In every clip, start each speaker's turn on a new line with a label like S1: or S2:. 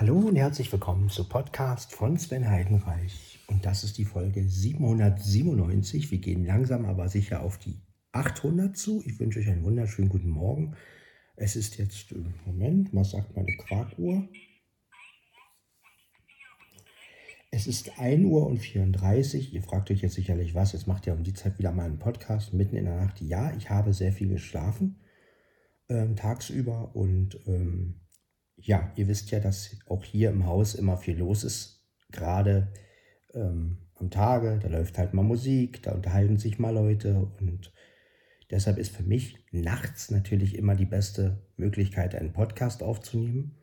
S1: Hallo und herzlich willkommen zu Podcast von Sven Heidenreich. Und das ist die Folge 797. Wir gehen langsam aber sicher auf die 800 zu. Ich wünsche euch einen wunderschönen guten Morgen. Es ist jetzt, äh, Moment, was sagt meine Quarkuhr? Es ist 1 Uhr und 34. Ihr fragt euch jetzt sicherlich was. Jetzt macht ihr um die Zeit wieder mal einen Podcast mitten in der Nacht. Ja, ich habe sehr viel geschlafen ähm, tagsüber und ähm, ja, ihr wisst ja, dass auch hier im Haus immer viel los ist. Gerade ähm, am Tage, da läuft halt mal Musik, da unterhalten sich mal Leute und deshalb ist für mich nachts natürlich immer die beste Möglichkeit, einen Podcast aufzunehmen.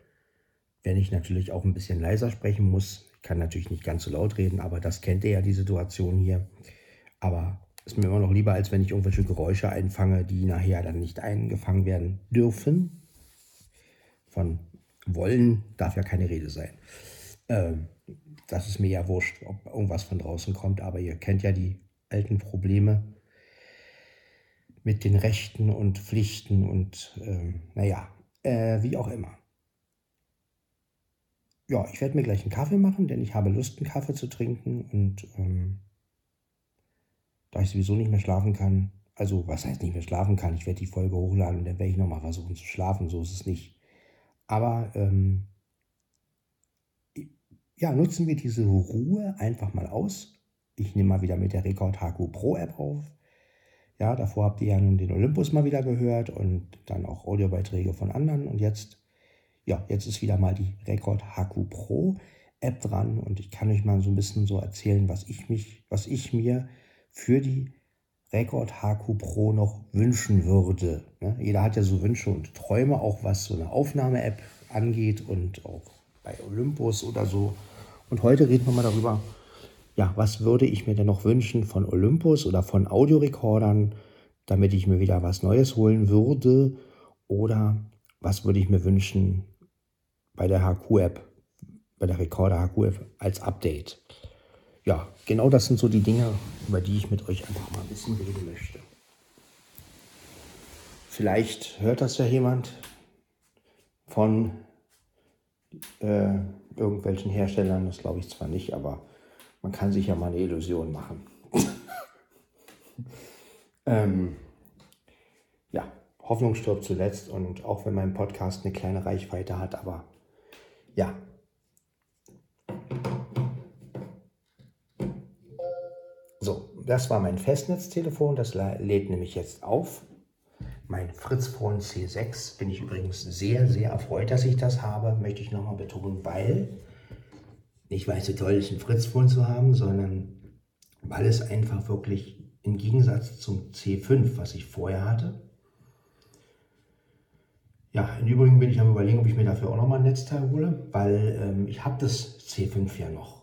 S1: Wenn ich natürlich auch ein bisschen leiser sprechen muss, ich kann natürlich nicht ganz so laut reden, aber das kennt ihr ja die Situation hier. Aber ist mir immer noch lieber, als wenn ich irgendwelche Geräusche einfange, die nachher dann nicht eingefangen werden dürfen. Von wollen darf ja keine Rede sein. Ähm, das ist mir ja wurscht, ob irgendwas von draußen kommt, aber ihr kennt ja die alten Probleme mit den Rechten und Pflichten und ähm, naja, äh, wie auch immer. Ja, ich werde mir gleich einen Kaffee machen, denn ich habe Lust, einen Kaffee zu trinken und ähm, da ich sowieso nicht mehr schlafen kann, also was heißt nicht mehr schlafen kann, ich werde die Folge hochladen und dann werde ich nochmal versuchen zu schlafen, so ist es nicht. Aber ähm, ja, nutzen wir diese Ruhe einfach mal aus. Ich nehme mal wieder mit der Rekord HQ Pro App auf. Ja, davor habt ihr ja nun den Olympus mal wieder gehört und dann auch Audiobeiträge von anderen. Und jetzt, ja, jetzt ist wieder mal die Rekord HQ Pro App dran und ich kann euch mal so ein bisschen so erzählen, was ich mich, was ich mir für die Rekord HQ Pro noch wünschen würde. Ne? Jeder hat ja so Wünsche und Träume, auch was so eine Aufnahme-App angeht und auch bei Olympus oder so. Und heute reden wir mal darüber, ja, was würde ich mir denn noch wünschen von Olympus oder von Audiorekordern, damit ich mir wieder was Neues holen würde? Oder was würde ich mir wünschen bei der HQ-App, bei der Recorder HQ-App als Update? Ja, genau das sind so die Dinge, über die ich mit euch einfach mal ein bisschen reden möchte. Vielleicht hört das ja jemand von äh, irgendwelchen Herstellern, das glaube ich zwar nicht, aber man kann sich ja mal eine Illusion machen. ähm, ja, Hoffnung stirbt zuletzt und auch wenn mein Podcast eine kleine Reichweite hat, aber ja, das war mein Festnetztelefon, das lädt nämlich jetzt auf. Mein Fritzphone C6 bin ich übrigens sehr, sehr erfreut, dass ich das habe, möchte ich nochmal betonen, weil nicht weil es so toll ist, ein Fritzphone zu haben, sondern weil es einfach wirklich im Gegensatz zum C5, was ich vorher hatte, ja, im Übrigen bin ich am überlegen, ob ich mir dafür auch nochmal ein Netzteil hole, weil ähm, ich habe das C5 ja noch.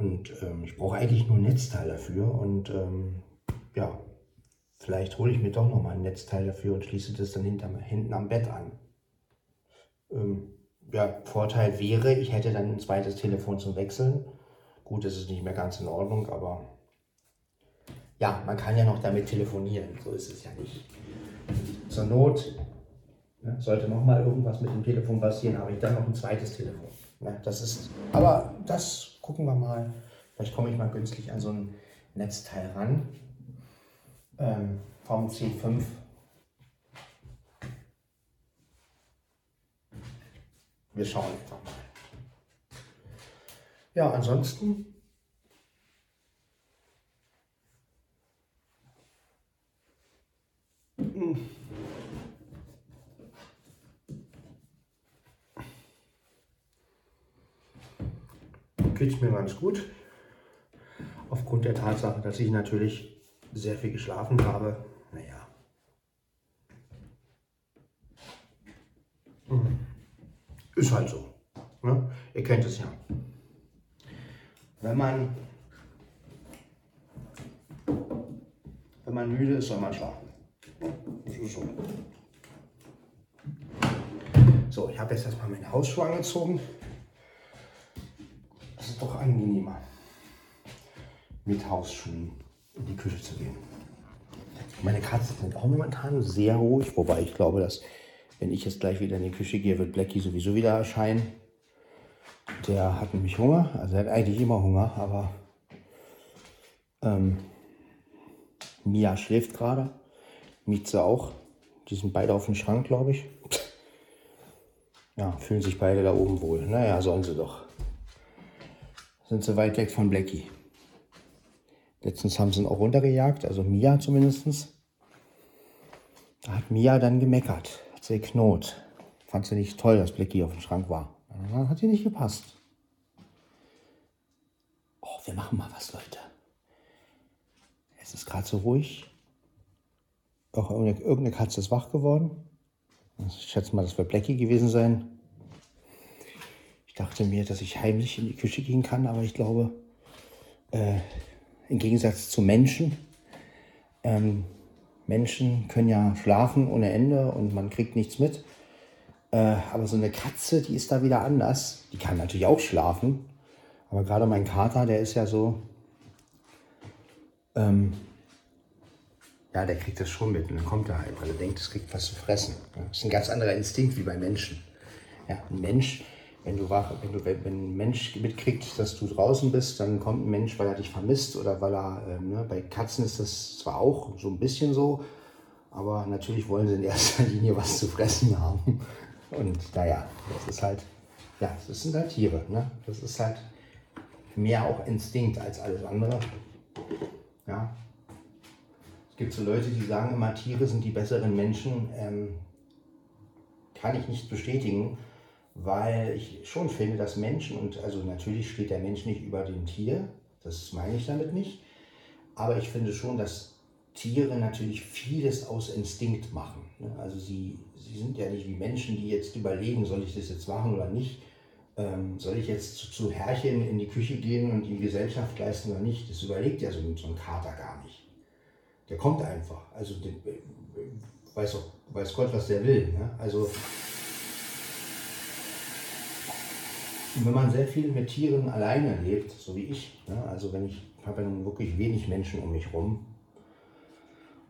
S1: Und ähm, ich brauche eigentlich nur ein Netzteil dafür. Und ähm, ja, vielleicht hole ich mir doch noch mal ein Netzteil dafür und schließe das dann hinter, hinten am Bett an. Ähm, ja, Vorteil wäre, ich hätte dann ein zweites Telefon zum Wechseln. Gut, das ist nicht mehr ganz in Ordnung, aber ja, man kann ja noch damit telefonieren. So ist es ja nicht. Zur Not ne, sollte noch mal irgendwas mit dem Telefon passieren, habe ich dann noch ein zweites Telefon. Ja, das ist, aber das gucken wir mal. Vielleicht komme ich mal günstig an so ein Netzteil ran. Ähm, vom C5. Wir schauen einfach mal. Ja, ansonsten hm. Geht es mir ganz gut. Aufgrund der Tatsache, dass ich natürlich sehr viel geschlafen habe. Naja. Hm. Ist halt so. Ne? Ihr kennt es ja. Wenn man, wenn man müde ist, soll man schlafen. Das ist so. So, ich habe jetzt erstmal meine Hausschuhe angezogen ist doch angenehmer, mit Hausschuhen in die Küche zu gehen. Meine Katzen sind auch momentan sehr ruhig, wobei ich glaube, dass wenn ich jetzt gleich wieder in die Küche gehe, wird Blackie sowieso wieder erscheinen. Der hat nämlich Hunger. Also er hat eigentlich immer Hunger, aber ähm, Mia schläft gerade. Mieze auch. Die sind beide auf dem Schrank, glaube ich. Ja, fühlen sich beide da oben wohl. Naja, sollen sie doch. Sind sie weit weg von Blackie. Letztens haben sie ihn auch runtergejagt, also Mia zumindest. Da hat Mia dann gemeckert, hat sie geknot. Fand sie nicht toll, dass Blackie auf dem Schrank war. Dann hat ihr nicht gepasst. Oh, wir machen mal was, Leute. Es ist gerade so ruhig. Auch irgendeine Katze ist wach geworden. Ich schätze mal, das wird Blackie gewesen sein. Dachte mir, dass ich heimlich in die Küche gehen kann, aber ich glaube, äh, im Gegensatz zu Menschen, ähm, Menschen können ja schlafen ohne Ende und man kriegt nichts mit. Äh, aber so eine Katze, die ist da wieder anders. Die kann natürlich auch schlafen. Aber gerade mein Kater, der ist ja so, ähm, ja, der kriegt das schon mit und dann kommt er halt, weil er denkt, es kriegt was zu fressen. Das ist ein ganz anderer Instinkt wie bei Menschen. Ja, ein Mensch, wenn du wenn du, wenn ein Mensch mitkriegt, dass du draußen bist, dann kommt ein Mensch, weil er dich vermisst oder weil er, ähm, ne, bei Katzen ist das zwar auch so ein bisschen so, aber natürlich wollen sie in erster Linie was zu fressen haben. Und naja, das ist halt, ja, das sind halt Tiere, ne? Das ist halt mehr auch Instinkt als alles andere. Ja, gibt so Leute, die sagen immer, Tiere sind die besseren Menschen. Ähm, kann ich nicht bestätigen, weil ich schon finde, dass Menschen, und also natürlich steht der Mensch nicht über dem Tier, das meine ich damit nicht, aber ich finde schon, dass Tiere natürlich vieles aus Instinkt machen. Ne? Also sie, sie sind ja nicht wie Menschen, die jetzt überlegen, soll ich das jetzt machen oder nicht. Ähm, soll ich jetzt zu, zu Herrchen in die Küche gehen und die Gesellschaft leisten oder nicht? Das überlegt ja so, so ein Kater gar nicht. Der kommt einfach. Also den, weiß, auch, weiß Gott, was der will. Ne? Also wenn man sehr viel mit Tieren alleine lebt, so wie ich, ne? also wenn ich habe dann wirklich wenig Menschen um mich rum,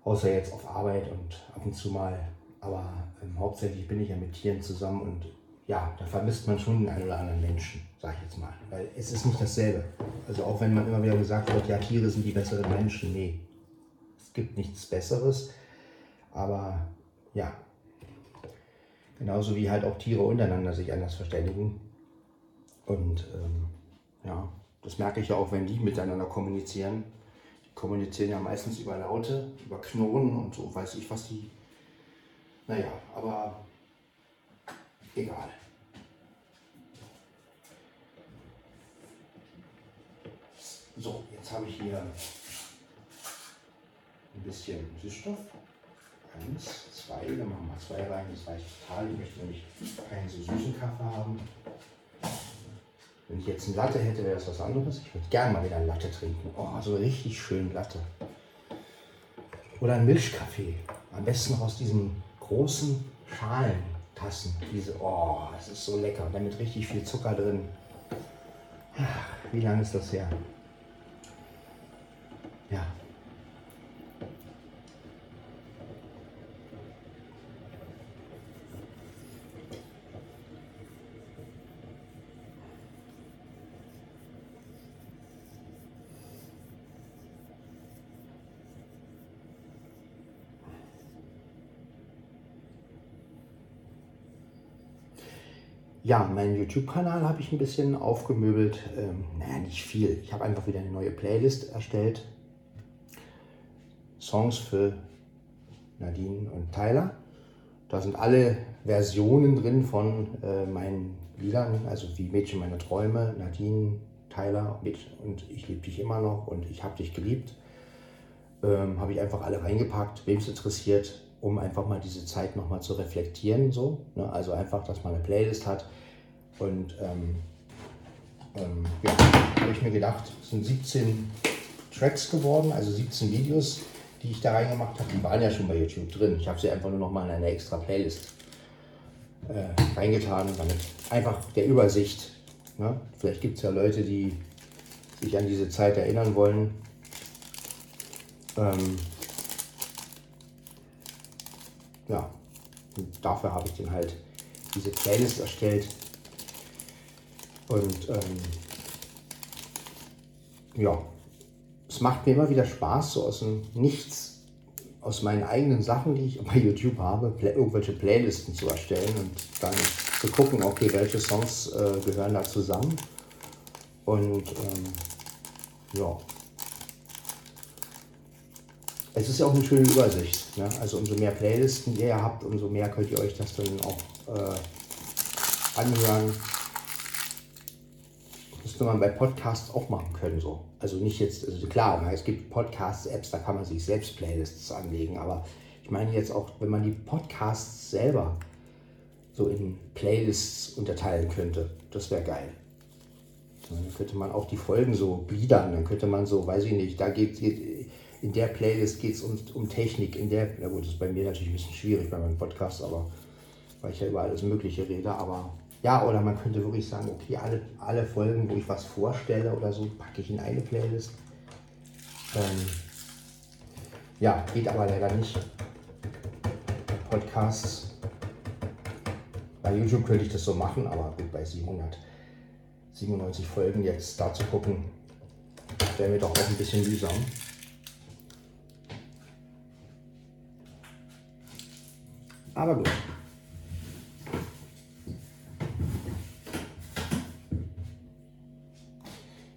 S1: außer jetzt auf Arbeit und ab und zu mal, aber ähm, hauptsächlich bin ich ja mit Tieren zusammen und ja, da vermisst man schon den einen oder anderen Menschen, sage ich jetzt mal, weil es ist nicht dasselbe. Also auch wenn man immer wieder gesagt wird, ja, Tiere sind die besseren Menschen, nee, es gibt nichts Besseres. Aber ja, genauso wie halt auch Tiere untereinander sich anders verständigen. Und ähm, ja, das merke ich ja auch, wenn die miteinander kommunizieren. Die kommunizieren ja meistens über Laute, über Knurren und so weiß ich was die. Naja, aber egal. So, jetzt habe ich hier ein bisschen Süßstoff. Eins, zwei, dann machen wir zwei rein, das reicht total. Ich möchte nämlich keinen so süßen Kaffee haben. Wenn ich jetzt eine Latte hätte, wäre das was anderes. Ich würde gerne mal wieder eine Latte trinken. Oh, so richtig schön Latte. Oder ein Milchkaffee. Am besten aus diesen großen Schalentassen. Diese, oh, das ist so lecker. Und damit richtig viel Zucker drin. Ach, wie lange ist das her? Ja, Ja, meinen YouTube-Kanal habe ich ein bisschen aufgemöbelt. Ähm, naja, nicht viel. Ich habe einfach wieder eine neue Playlist erstellt. Songs für Nadine und Tyler. Da sind alle Versionen drin von äh, meinen Liedern, also wie Mädchen meine Träume, Nadine, Tyler und ich liebe dich immer noch und ich habe dich geliebt. Ähm, habe ich einfach alle reingepackt, wem es interessiert, um einfach mal diese Zeit nochmal zu reflektieren. So, ne? Also einfach, dass man eine Playlist hat, und ähm, ähm, ja, habe ich mir gedacht, es sind 17 Tracks geworden, also 17 Videos, die ich da reingemacht habe. Die waren ja schon bei YouTube drin. Ich habe sie einfach nur noch mal in eine extra Playlist äh, reingetan, damit einfach der Übersicht. Ne? Vielleicht gibt es ja Leute, die sich an diese Zeit erinnern wollen. Ähm, ja, und dafür habe ich den halt diese Playlist erstellt. Und ähm, ja, es macht mir immer wieder Spaß, so aus dem Nichts, aus meinen eigenen Sachen, die ich bei YouTube habe, irgendwelche Playlisten zu erstellen und dann zu gucken, okay, welche Songs äh, gehören da zusammen. Und ähm, ja, es ist ja auch eine schöne Übersicht. Ne? Also umso mehr Playlisten ihr habt, umso mehr könnt ihr euch das dann auch äh, anhören. Das müsste man bei Podcasts auch machen können. So. Also nicht jetzt, also klar, es gibt Podcasts-Apps, da kann man sich selbst Playlists anlegen, aber ich meine jetzt auch, wenn man die Podcasts selber so in Playlists unterteilen könnte, das wäre geil. Dann könnte man auch die Folgen so gliedern, dann könnte man so, weiß ich nicht, da geht, geht in der Playlist geht es um, um Technik, in der, na gut, das ist bei mir natürlich ein bisschen schwierig bei meinem Podcast, aber weil ich ja über alles Mögliche rede, aber ja, oder man könnte wirklich sagen, okay, alle, alle Folgen, wo ich was vorstelle oder so, packe ich in eine Playlist. Ähm, ja, geht aber leider nicht. Podcasts. Bei YouTube könnte ich das so machen, aber gut, bei 797 Folgen jetzt da zu gucken, wäre mir doch auch ein bisschen mühsam. Aber gut.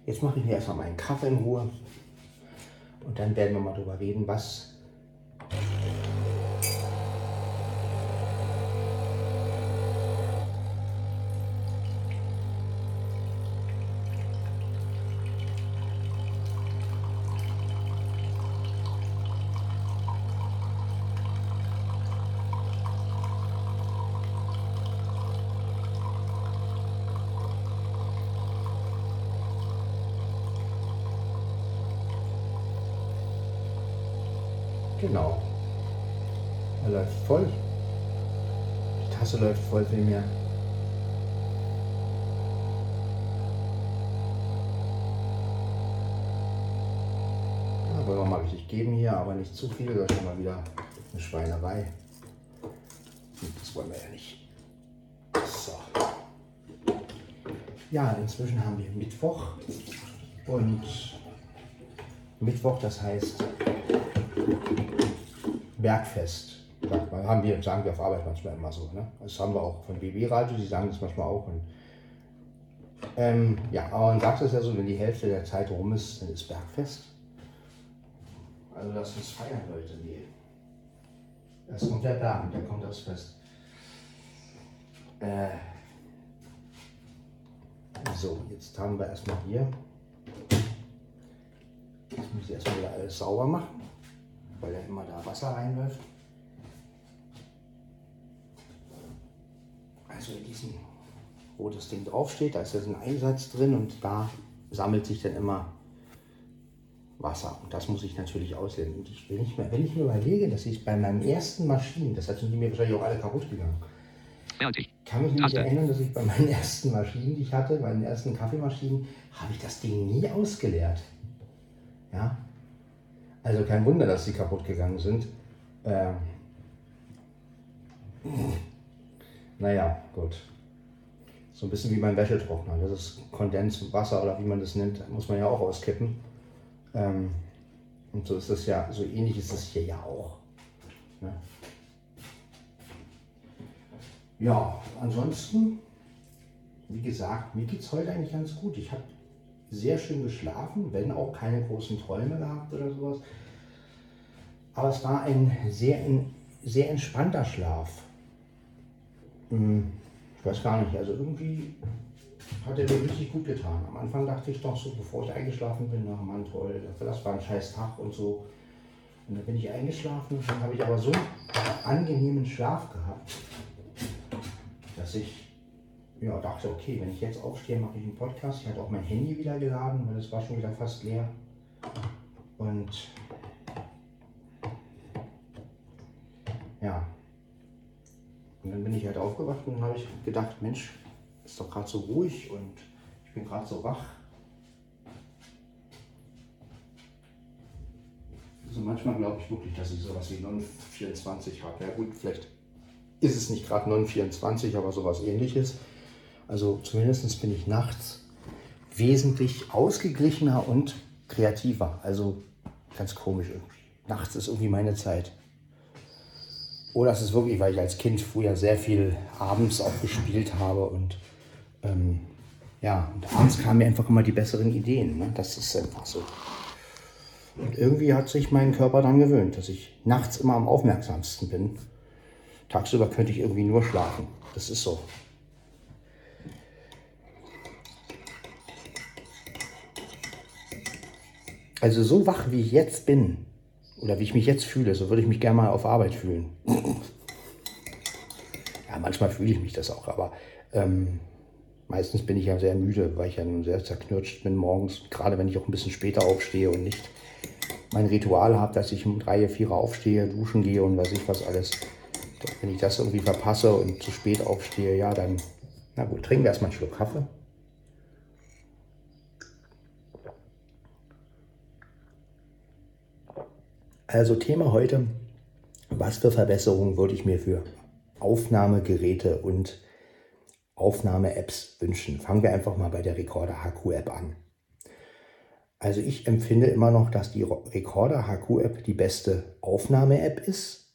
S1: Jetzt mache ich mir erstmal meinen Kaffee in Ruhe und dann werden wir mal darüber reden, was Genau. Er läuft voll. Die Tasse läuft voll für mir. Ja, wollen wir mal richtig geben hier, aber nicht zu viel, das ist schon mal wieder eine Schweinerei. Das wollen wir ja nicht. So. Ja, inzwischen haben wir Mittwoch und Mittwoch, das heißt Bergfest. Haben wir, sagen wir auf Arbeit manchmal immer so. Ne? Das haben wir auch von BB Radio, die sagen das manchmal auch. Und, ähm, ja, aber man sagt es ja so, wenn die Hälfte der Zeit rum ist, dann ist Bergfest. Also lass uns feiern, Leute. Nee. Erst kommt der Berg und dann kommt das Fest. Äh, so, jetzt haben wir erstmal hier. Jetzt muss ich erstmal wieder alles sauber machen weil ja immer da Wasser reinläuft. Also in diesem, wo das Ding draufsteht, da ist jetzt ein Einsatz drin und da sammelt sich dann immer Wasser. Und das muss ich natürlich aussehen. Und ich will nicht mehr, wenn ich mir überlege, dass ich bei meinen ersten Maschinen, das sind die mir wahrscheinlich auch alle kaputt gegangen. Fertig. Kann mich nicht erinnern, dass ich bei meinen ersten Maschinen, die ich hatte, meinen ersten Kaffeemaschinen, habe ich das Ding nie ausgeleert. Ja, also kein Wunder, dass sie kaputt gegangen sind. Ähm, naja, gut. So ein bisschen wie mein Wäschetrockner. Das ist Kondenswasser oder wie man das nennt, muss man ja auch auskippen. Ähm, und so ist das ja, so ähnlich ist das hier ja auch. Ne? Ja, ansonsten, wie gesagt, mir geht es heute eigentlich ganz gut. Ich habe sehr schön geschlafen, wenn auch keine großen Träume gehabt oder sowas. Aber es war ein sehr, sehr entspannter Schlaf. Hm, ich weiß gar nicht, also irgendwie hat er mir richtig gut getan. Am Anfang dachte ich doch so, bevor ich eingeschlafen bin, ach Mann, toll, das war ein scheiß Tag und so. Und dann bin ich eingeschlafen, dann habe ich aber so einen angenehmen Schlaf gehabt, dass ich ja, dachte, okay, wenn ich jetzt aufstehe, mache ich einen Podcast. Ich hatte auch mein Handy wieder geladen, weil es war schon wieder fast leer. Und ja, und dann bin ich halt aufgewacht und habe ich gedacht, Mensch, ist doch gerade so ruhig und ich bin gerade so wach. Also manchmal glaube ich wirklich, dass ich sowas wie 924 habe. Ja gut, vielleicht ist es nicht gerade 924, aber sowas ähnliches. Also zumindest bin ich nachts wesentlich ausgeglichener und kreativer. Also ganz komisch irgendwie. Nachts ist irgendwie meine Zeit. Oder es ist wirklich, weil ich als Kind früher sehr viel abends auch gespielt habe und ähm, ja, und abends kamen mir einfach immer die besseren Ideen. Ne? Das ist einfach so. Und irgendwie hat sich mein Körper dann gewöhnt, dass ich nachts immer am aufmerksamsten bin. Tagsüber könnte ich irgendwie nur schlafen. Das ist so. Also so wach wie ich jetzt bin, oder wie ich mich jetzt fühle, so würde ich mich gerne mal auf Arbeit fühlen. ja, manchmal fühle ich mich das auch, aber ähm, meistens bin ich ja sehr müde, weil ich ja nun sehr zerknirscht bin morgens, gerade wenn ich auch ein bisschen später aufstehe und nicht mein Ritual habe, dass ich um drei, vier aufstehe, duschen gehe und weiß ich was alles. Wenn ich das irgendwie verpasse und zu spät aufstehe, ja, dann, na gut, trinken wir erstmal einen Schluck Kaffee. Also Thema heute, was für Verbesserungen würde ich mir für Aufnahmegeräte und Aufnahme-Apps wünschen? Fangen wir einfach mal bei der Recorder HQ App an. Also ich empfinde immer noch, dass die Recorder HQ App die beste Aufnahme-App ist.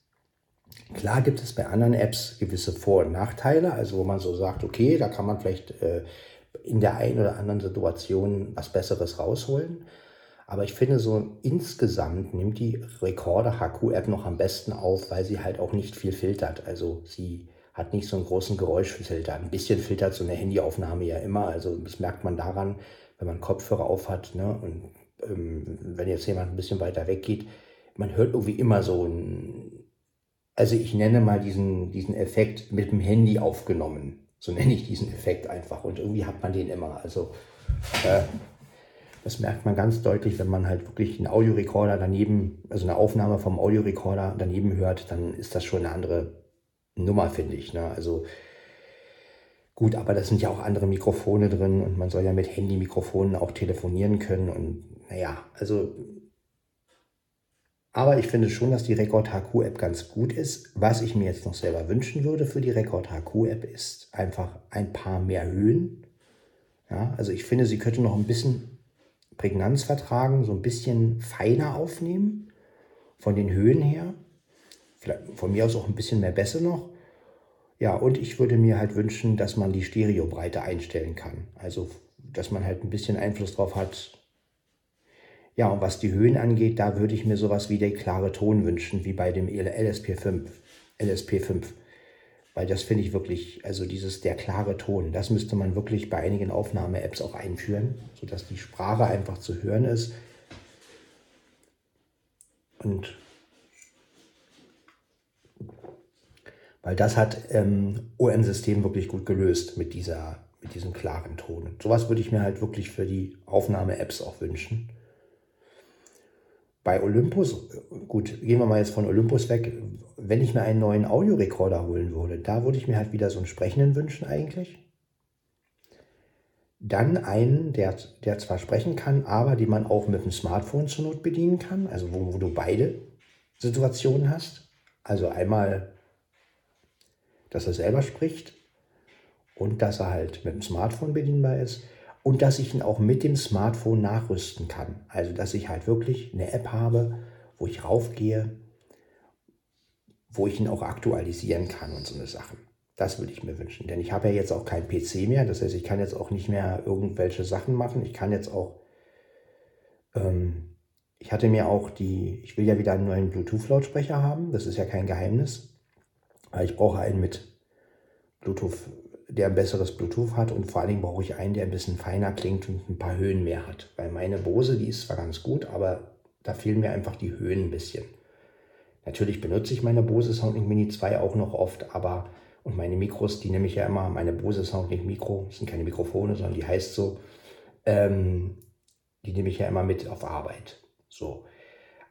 S1: Klar gibt es bei anderen Apps gewisse Vor- und Nachteile, also wo man so sagt, okay, da kann man vielleicht äh, in der einen oder anderen Situation was Besseres rausholen. Aber ich finde so insgesamt nimmt die Recorder HQ App noch am besten auf, weil sie halt auch nicht viel filtert. Also sie hat nicht so einen großen Geräuschfilter. Ein bisschen filtert so eine Handyaufnahme ja immer. Also das merkt man daran, wenn man Kopfhörer auf hat. Ne? Und ähm, wenn jetzt jemand ein bisschen weiter weg geht, man hört irgendwie immer so ein, also ich nenne mal diesen, diesen Effekt mit dem Handy aufgenommen. So nenne ich diesen Effekt einfach. Und irgendwie hat man den immer. Also äh, das merkt man ganz deutlich, wenn man halt wirklich einen Audiorekorder daneben, also eine Aufnahme vom Audiorekorder daneben hört, dann ist das schon eine andere Nummer, finde ich. Ne? Also gut, aber das sind ja auch andere Mikrofone drin und man soll ja mit Handy-Mikrofonen auch telefonieren können und naja, also aber ich finde schon, dass die Record HQ App ganz gut ist. Was ich mir jetzt noch selber wünschen würde für die Record HQ App ist einfach ein paar mehr Höhen. Ja, also ich finde, sie könnte noch ein bisschen Prägnanz vertragen, so ein bisschen feiner aufnehmen, von den Höhen her. Vielleicht von mir aus auch ein bisschen mehr Bässe noch. Ja, und ich würde mir halt wünschen, dass man die Stereobreite einstellen kann. Also, dass man halt ein bisschen Einfluss drauf hat. Ja, und was die Höhen angeht, da würde ich mir sowas wie der klare Ton wünschen, wie bei dem LSP5. LSP5. Weil das finde ich wirklich, also dieses der klare Ton, das müsste man wirklich bei einigen Aufnahme-Apps auch einführen, sodass die Sprache einfach zu hören ist. Und weil das hat ähm, OM-System wirklich gut gelöst mit, dieser, mit diesem klaren Ton. Sowas würde ich mir halt wirklich für die Aufnahme-Apps auch wünschen bei Olympus, gut, gehen wir mal jetzt von Olympus weg, wenn ich mir einen neuen Audiorekorder holen würde, da würde ich mir halt wieder so einen sprechenden wünschen eigentlich. Dann einen, der, der zwar sprechen kann, aber den man auch mit dem Smartphone zur Not bedienen kann, also wo, wo du beide Situationen hast. Also einmal, dass er selber spricht und dass er halt mit dem Smartphone bedienbar ist und dass ich ihn auch mit dem Smartphone nachrüsten kann. Also dass ich halt wirklich eine App habe, wo ich raufgehe, wo ich ihn auch aktualisieren kann und so eine Sachen. Das würde ich mir wünschen, denn ich habe ja jetzt auch keinen PC mehr. Das heißt, ich kann jetzt auch nicht mehr irgendwelche Sachen machen. Ich kann jetzt auch, ähm, ich hatte mir auch die, ich will ja wieder einen neuen Bluetooth-Lautsprecher haben. Das ist ja kein Geheimnis, weil ich brauche einen mit Bluetooth der ein besseres Bluetooth hat und vor allen Dingen brauche ich einen, der ein bisschen feiner klingt und ein paar Höhen mehr hat. Weil meine Bose, die ist zwar ganz gut, aber da fehlen mir einfach die Höhen ein bisschen. Natürlich benutze ich meine Bose Soundlink Mini 2 auch noch oft, aber und meine Mikros, die nehme ich ja immer, meine Bose Soundlink Mikro, das sind keine Mikrofone, sondern die heißt so, ähm, die nehme ich ja immer mit auf Arbeit. So.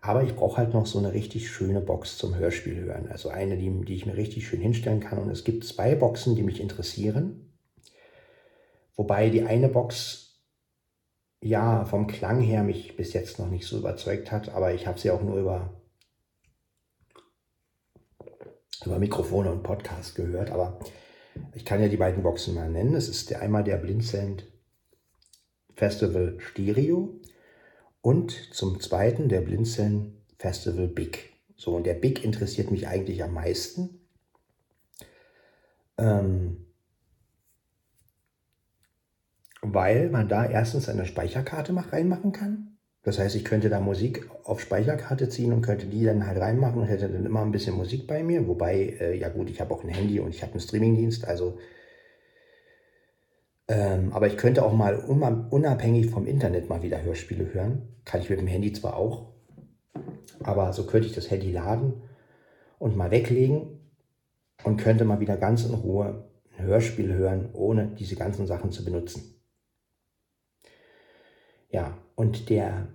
S1: Aber ich brauche halt noch so eine richtig schöne Box zum Hörspiel hören. Also eine, die, die ich mir richtig schön hinstellen kann. Und es gibt zwei Boxen, die mich interessieren. Wobei die eine Box ja vom Klang her mich bis jetzt noch nicht so überzeugt hat. Aber ich habe sie auch nur über, über Mikrofone und Podcast gehört. Aber Ich kann ja die beiden Boxen mal nennen. Es ist einmal der Blinzeln Festival Stereo und zum zweiten der Blinzeln Festival Big. So, und der Big interessiert mich eigentlich am meisten. Ähm, weil man da erstens eine Speicherkarte reinmachen kann. Das heißt, ich könnte da Musik auf Speicherkarte ziehen und könnte die dann halt reinmachen und hätte dann immer ein bisschen Musik bei mir. Wobei, äh, ja gut, ich habe auch ein Handy und ich habe einen Streamingdienst, also ähm, aber ich könnte auch mal unabhängig vom Internet mal wieder Hörspiele hören. Kann ich mit dem Handy zwar auch, aber so könnte ich das Handy laden und mal weglegen und könnte mal wieder ganz in Ruhe ein Hörspiel hören, ohne diese ganzen Sachen zu benutzen. Ja, und der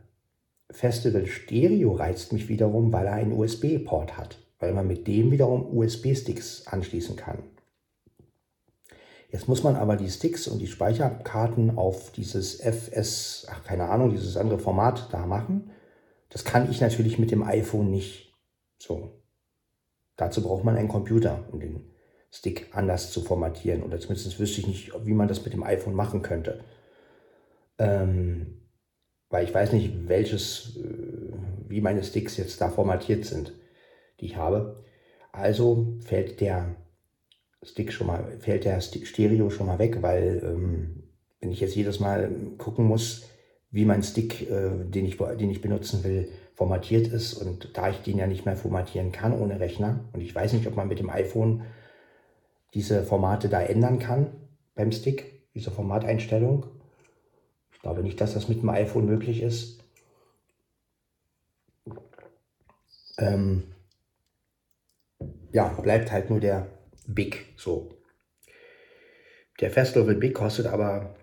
S1: Festival Stereo reizt mich wiederum, weil er einen USB-Port hat, weil man mit dem wiederum USB-Sticks anschließen kann. Jetzt muss man aber die Sticks und die Speicherkarten auf dieses FS, ach keine Ahnung, dieses andere Format da machen. Das kann ich natürlich mit dem iPhone nicht. So. Dazu braucht man einen Computer, um den Stick anders zu formatieren. Oder zumindest wüsste ich nicht, wie man das mit dem iPhone machen könnte. Ähm, weil ich weiß nicht, welches, äh, wie meine Sticks jetzt da formatiert sind, die ich habe. Also fällt der Stick schon mal, fällt der Stereo schon mal weg, weil ähm, wenn ich jetzt jedes Mal gucken muss, wie mein Stick, äh, den, ich, den ich benutzen will, formatiert ist und da ich den ja nicht mehr formatieren kann ohne Rechner und ich weiß nicht, ob man mit dem iPhone diese Formate da ändern kann beim Stick, diese Formateinstellung. Ich glaube nicht, dass das mit dem iPhone möglich ist. Ähm, ja, bleibt halt nur der Big. So. Der Festival Big kostet aber,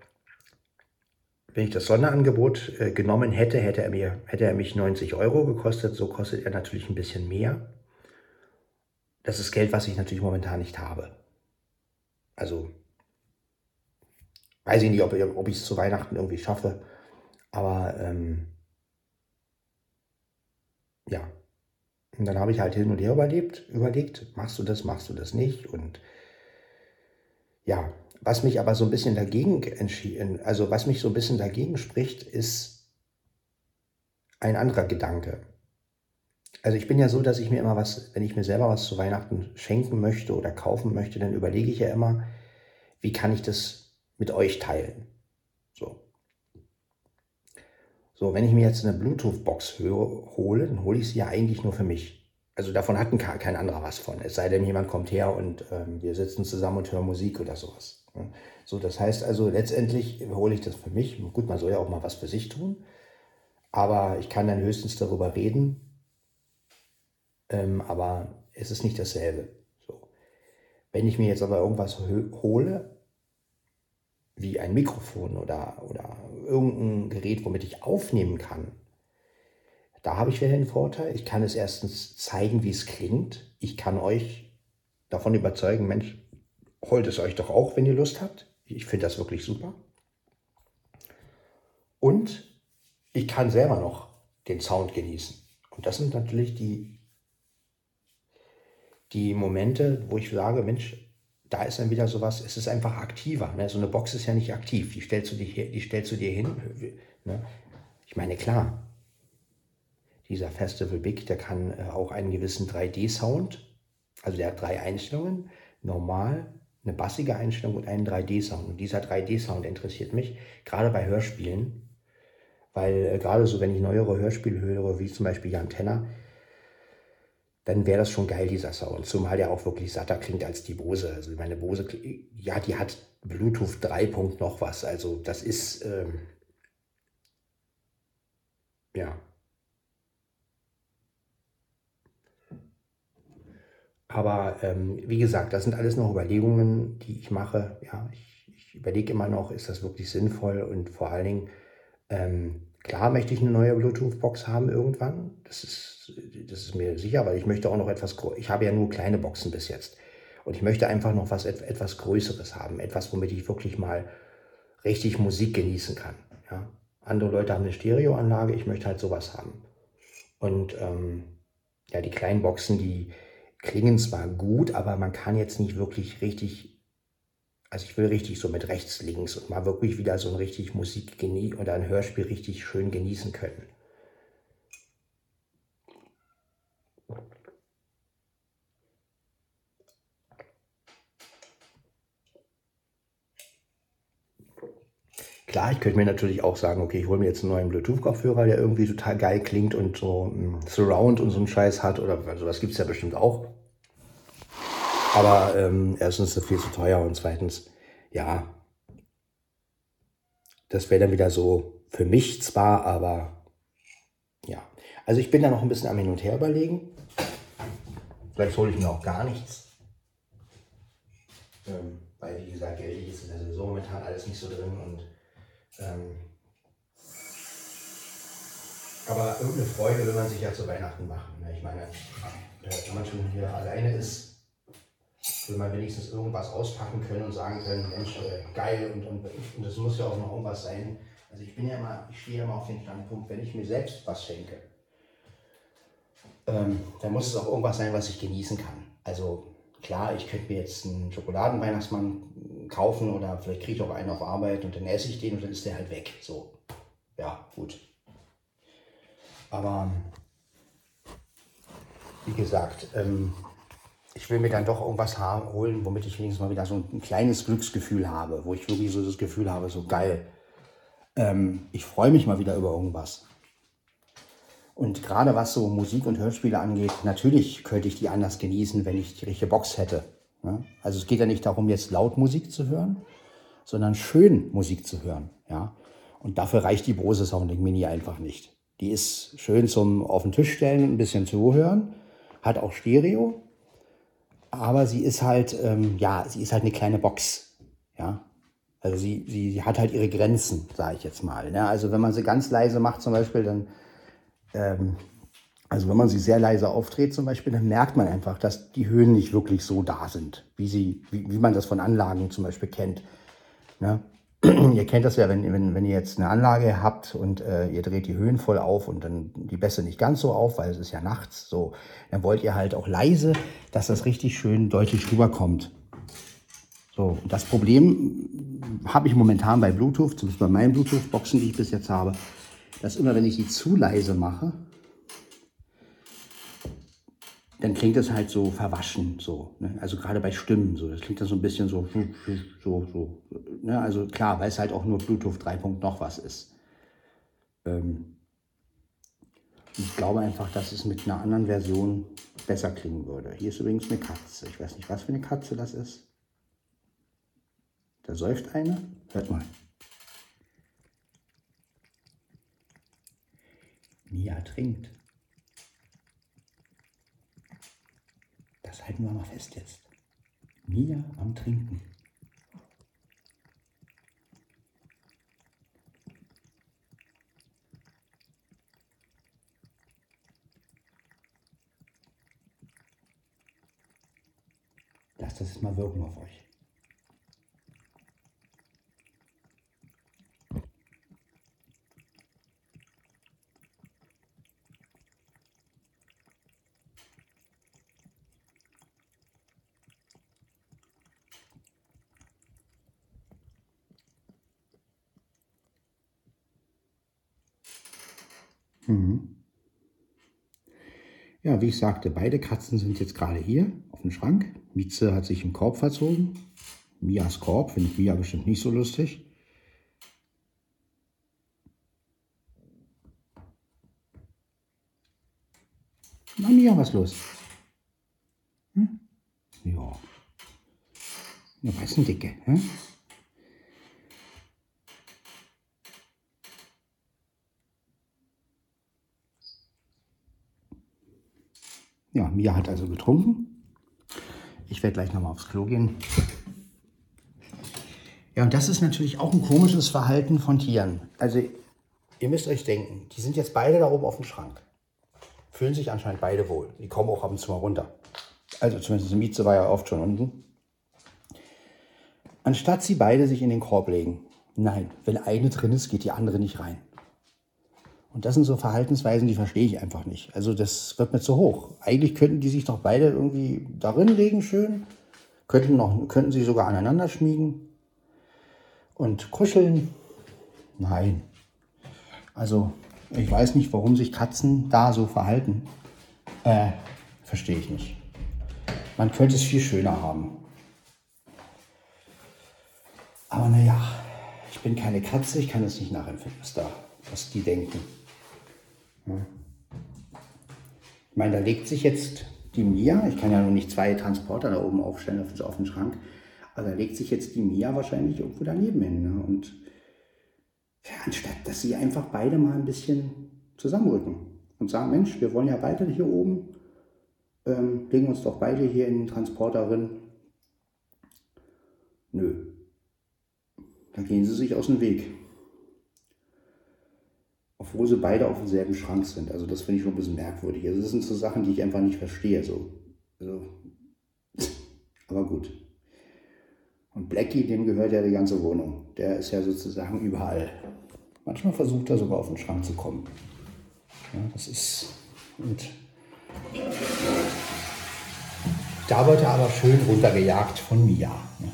S1: wenn ich das Sonderangebot äh, genommen hätte, hätte er, mir, hätte er mich 90 Euro gekostet. So kostet er natürlich ein bisschen mehr. Das ist Geld, was ich natürlich momentan nicht habe. Also weiß ich nicht, ob, ob ich es zu Weihnachten irgendwie schaffe. Aber ähm, ja, und dann habe ich halt hin und her überlebt, überlegt, machst du das, machst du das nicht. Und ja, was mich aber so ein bisschen dagegen entschieden, also was mich so ein bisschen dagegen spricht, ist ein anderer Gedanke. Also ich bin ja so, dass ich mir immer was, wenn ich mir selber was zu Weihnachten schenken möchte oder kaufen möchte, dann überlege ich ja immer, wie kann ich das mit euch teilen? So. So, wenn ich mir jetzt eine Bluetooth-Box hole, dann hole ich sie ja eigentlich nur für mich. Also davon hat kein anderer was von. Es sei denn, jemand kommt her und ähm, wir sitzen zusammen und hören Musik oder sowas. Ne? So, das heißt also, letztendlich hole ich das für mich. Gut, man soll ja auch mal was für sich tun. Aber ich kann dann höchstens darüber reden. Ähm, aber es ist nicht dasselbe. So. Wenn ich mir jetzt aber irgendwas hole, wie ein Mikrofon oder, oder irgendein Gerät, womit ich aufnehmen kann, da habe ich wieder den Vorteil, ich kann es erstens zeigen, wie es klingt. Ich kann euch davon überzeugen, Mensch, holt es euch doch auch, wenn ihr Lust habt. Ich finde das wirklich super. Und ich kann selber noch den Sound genießen. Und das sind natürlich die, die Momente, wo ich sage, Mensch, da ist dann wieder sowas, es ist einfach aktiver. Ne? So eine Box ist ja nicht aktiv, die stellst du, dir, die stellst du dir hin. Ne? Ich meine, klar, dieser Festival Big, der kann äh, auch einen gewissen 3D-Sound, also der hat drei Einstellungen, normal, eine bassige Einstellung und einen 3D-Sound. Und dieser 3D-Sound interessiert mich, gerade bei Hörspielen, weil äh, gerade so, wenn ich neuere Hörspiele höre, wie zum Beispiel Jan Tenner, dann wäre das schon geil, dieser Sound. Zumal der auch wirklich satter klingt als die Bose. Also meine Bose, ja, die hat Bluetooth 3. noch was. Also das ist, ähm, ja. Aber ähm, wie gesagt, das sind alles noch Überlegungen, die ich mache. Ja, ich, ich überlege immer noch, ist das wirklich sinnvoll und vor allen Dingen, ähm, Klar möchte ich eine neue Bluetooth-Box haben irgendwann. Das ist, das ist mir sicher, weil ich möchte auch noch etwas, ich habe ja nur kleine Boxen bis jetzt. Und ich möchte einfach noch was etwas Größeres haben. Etwas, womit ich wirklich mal richtig Musik genießen kann. Ja? Andere Leute haben eine Stereoanlage, ich möchte halt sowas haben. Und ähm, ja, die kleinen Boxen, die klingen zwar gut, aber man kann jetzt nicht wirklich richtig Also ich will richtig so mit rechts, links und mal wirklich wieder so ein richtig Musik oder ein Hörspiel richtig schön genießen können. Klar, ich könnte mir natürlich auch sagen, okay, ich hole mir jetzt einen neuen Bluetooth-Kopfhörer, der irgendwie total geil klingt und so ein Surround und so einen Scheiß hat oder sowas gibt es ja bestimmt auch. Aber ähm, erstens ist es viel zu teuer und zweitens, ja, das wäre dann wieder so für mich zwar, aber ja. Also ich bin da noch ein bisschen am Hin und Her überlegen. Vielleicht hole ich mir auch gar nichts. Ähm, weil, wie gesagt, Geld ist ja sowieso momentan alles nicht so drin und ähm, aber irgendeine Freude will man sich ja zu Weihnachten machen. Ne? Ich meine, wenn man schon hier alleine ist, will man wenigstens irgendwas auspacken können und sagen können, Mensch, äh, geil und, und, und das muss ja auch noch irgendwas sein. Also ich bin ja immer, ich stehe ja immer auf den Standpunkt, wenn ich mir selbst was schenke, ähm, dann muss es auch irgendwas sein, was ich genießen kann. Also klar, ich könnte mir jetzt einen Schokoladenweihnachtsmann kaufen oder vielleicht kriege ich auch einen auf Arbeit und dann esse ich den und dann ist der halt weg. So, ja, gut. Aber wie gesagt, ähm, ich will mir dann doch irgendwas holen, womit ich wenigstens mal wieder so ein kleines Glücksgefühl habe, wo ich wirklich so das Gefühl habe, so geil. Ähm, ich freue mich mal wieder über irgendwas. Und gerade was so Musik und Hörspiele angeht, natürlich könnte ich die anders genießen, wenn ich die richtige Box hätte. Ja? Also es geht ja nicht darum, jetzt laut Musik zu hören, sondern schön Musik zu hören. Ja? Und dafür reicht die Bose Sounding Mini einfach nicht. Die ist schön zum auf den Tisch stellen ein bisschen zuhören, hat auch Stereo, aber sie ist halt, ähm, ja, sie ist halt eine kleine Box. Ja? Also sie, sie hat halt ihre Grenzen, sage ich jetzt mal. Ne? Also wenn man sie ganz leise macht zum Beispiel, dann ähm, also wenn man sie sehr leise aufdreht zum Beispiel, dann merkt man einfach, dass die Höhen nicht wirklich so da sind, wie, sie, wie, wie man das von Anlagen zum Beispiel kennt. Ne? ihr kennt das ja, wenn, wenn, wenn ihr jetzt eine Anlage habt und äh, ihr dreht die Höhen voll auf und dann die Bässe nicht ganz so auf, weil es ist ja nachts so, dann wollt ihr halt auch leise, dass das richtig schön deutlich rüberkommt. So, das Problem habe ich momentan bei Bluetooth, zumindest bei meinen Bluetooth-Boxen, die ich bis jetzt habe, dass immer, wenn ich die zu leise mache, dann klingt das halt so verwaschen, so. Ne? Also gerade bei Stimmen, so. Das klingt dann so ein bisschen so, so, so. Ne? Also klar, weil es halt auch nur Bluetooth 3. noch was ist. Ähm ich glaube einfach, dass es mit einer anderen Version besser klingen würde. Hier ist übrigens eine Katze. Ich weiß nicht, was für eine Katze das ist. Da säuft eine. Hört mal. Mia trinkt. Das halten wir mal fest jetzt. Mia am Trinken. Lasst das mal wirken auf euch. Mhm. Ja, wie ich sagte, beide Katzen sind jetzt gerade hier auf dem Schrank. Mieze hat sich im Korb verzogen. Mias Korb finde ich Mia bestimmt nicht so lustig. Na Mia, was los? Hm? Ja. Ja, was ist ein Dicke? Hm? Mia hat also getrunken. Ich werde gleich nochmal aufs Klo gehen. Ja, und das ist natürlich auch ein komisches Verhalten von Tieren. Also, ihr müsst euch denken, die sind jetzt beide da oben auf dem Schrank. Fühlen sich anscheinend beide wohl. Die kommen auch ab und zu mal runter. Also zumindest Mieze war ja oft schon unten. Anstatt sie beide sich in den Korb legen. Nein, wenn eine drin ist, geht die andere nicht rein. Und das sind so Verhaltensweisen, die verstehe ich einfach nicht. Also das wird mir zu hoch. Eigentlich könnten die sich doch beide irgendwie darin legen schön, Könnten, noch, könnten sie sogar aneinander schmiegen und kuscheln. Nein. Also ich weiß nicht, warum sich Katzen da so verhalten. Äh, verstehe ich nicht. Man könnte es viel schöner haben. Aber naja, ich bin keine Katze, ich kann es nicht nachempfinden, was, da, was die denken. Ich meine, da legt sich jetzt die Mia, ich kann ja nur nicht zwei Transporter da oben aufstellen auf, auf den Schrank, aber da legt sich jetzt die Mia wahrscheinlich irgendwo daneben hin. Ne? Und ja, anstatt dass sie einfach beide mal ein bisschen zusammenrücken und sagen, Mensch, wir wollen ja beide hier oben, ähm, legen uns doch beide hier in den Transporter drin. Nö. Da gehen sie sich aus dem Weg. Obwohl sie beide auf demselben Schrank sind. Also das finde ich schon ein bisschen merkwürdig. Also das sind so Sachen, die ich einfach nicht verstehe. So. Also, aber gut. Und Blackie, dem gehört ja die ganze Wohnung. Der ist ja sozusagen überall. Manchmal versucht er sogar auf den Schrank zu kommen. Ja, das ist. Und da wird er aber schön runtergejagt von Mia. Ne?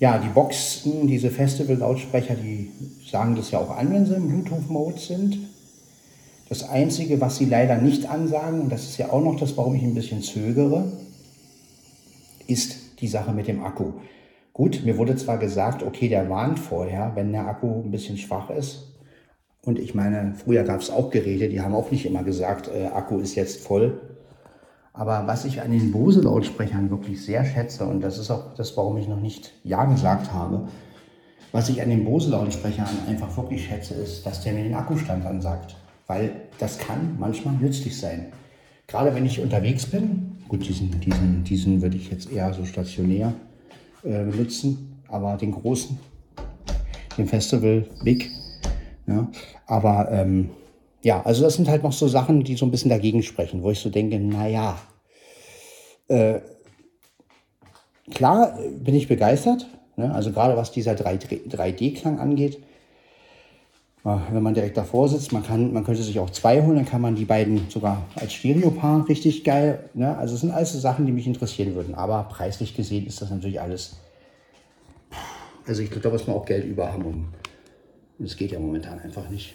S1: Ja, die Boxen, diese Festival-Lautsprecher, die sagen das ja auch an, wenn sie im Bluetooth-Mode sind. Das Einzige, was sie leider nicht ansagen, und das ist ja auch noch das, warum ich ein bisschen zögere, ist die Sache mit dem Akku. Gut, mir wurde zwar gesagt, okay, der warnt vorher, wenn der Akku ein bisschen schwach ist. Und ich meine, früher gab es auch Geräte, die haben auch nicht immer gesagt, äh, Akku ist jetzt voll. Aber was ich an den Bose-Lautsprechern wirklich sehr schätze, und das ist auch das, warum ich noch nicht Ja gesagt habe, was ich an den Bose-Lautsprechern einfach wirklich schätze, ist, dass der mir den Akkustand ansagt. Weil das kann manchmal nützlich sein. Gerade wenn ich unterwegs bin, gut, diesen, diesen, diesen würde ich jetzt eher so stationär äh, benutzen, aber den großen, den Festival Big. Ja. Aber ähm, ja, also das sind halt noch so Sachen, die so ein bisschen dagegen sprechen, wo ich so denke, naja, äh, klar bin ich begeistert, ne? also gerade was dieser 3D-Klang angeht. Wenn man direkt davor sitzt, man, kann, man könnte sich auch zwei holen, dann kann man die beiden sogar als Stereopaar richtig geil. Ne? Also es sind alles so Sachen, die mich interessieren würden. Aber preislich gesehen ist das natürlich alles. Also ich glaube, da muss man auch Geld über haben. Und das geht ja momentan einfach nicht.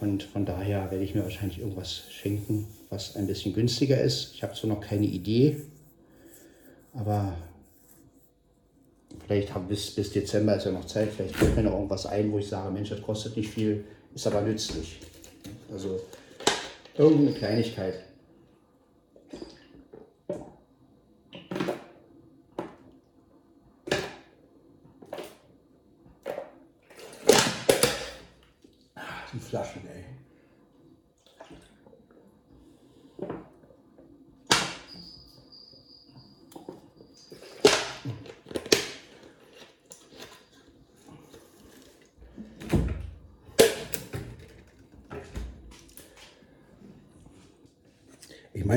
S1: Und von daher werde ich mir wahrscheinlich irgendwas schenken, was ein bisschen günstiger ist. Ich habe zwar noch keine Idee, aber vielleicht habe bis, bis Dezember ist ja noch Zeit, vielleicht fällt mir noch irgendwas ein, wo ich sage, Mensch, das kostet nicht viel, ist aber nützlich. Also irgendeine Kleinigkeit.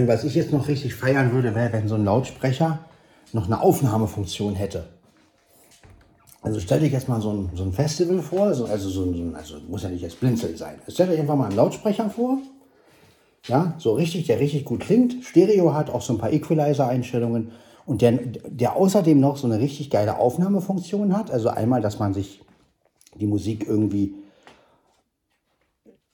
S1: Meine, was ich jetzt noch richtig feiern würde, wäre, wenn so ein Lautsprecher noch eine Aufnahmefunktion hätte. Also stell dich jetzt mal so ein, so ein Festival vor, also, also, so ein, also muss ja nicht jetzt Blinzel sein. Stell dich einfach mal einen Lautsprecher vor, ja, so richtig, der richtig gut klingt. Stereo hat auch so ein paar Equalizer-Einstellungen und der, der außerdem noch so eine richtig geile Aufnahmefunktion hat. Also einmal, dass man sich die Musik irgendwie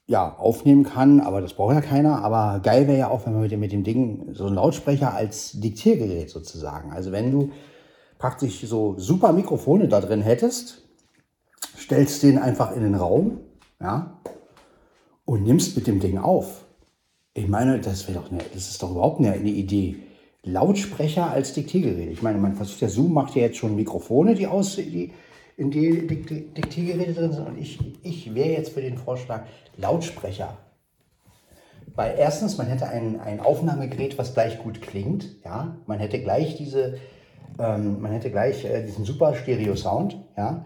S1: ja, aufnehmen kann, aber das braucht ja keiner. Aber geil wäre ja auch, wenn man mit dem, mit dem Ding so einen Lautsprecher als Diktiergerät sozusagen. Also wenn du praktisch so super Mikrofone da drin hättest, stellst den einfach in den Raum, ja, und nimmst mit dem Ding auf. Ich meine, das wäre doch eine, das ist doch überhaupt eine, eine Idee. Lautsprecher als Diktiergerät. Ich meine, man versucht der Zoom macht ja jetzt schon Mikrofone, die aus, die in die Diktiergeräte drin sind. Und ich, ich wäre jetzt für den Vorschlag Lautsprecher. Weil erstens, man hätte ein, ein Aufnahmegerät, was gleich gut klingt. Ja, man hätte gleich diese ähm, man hätte gleich äh, diesen super Stereo-Sound, ja.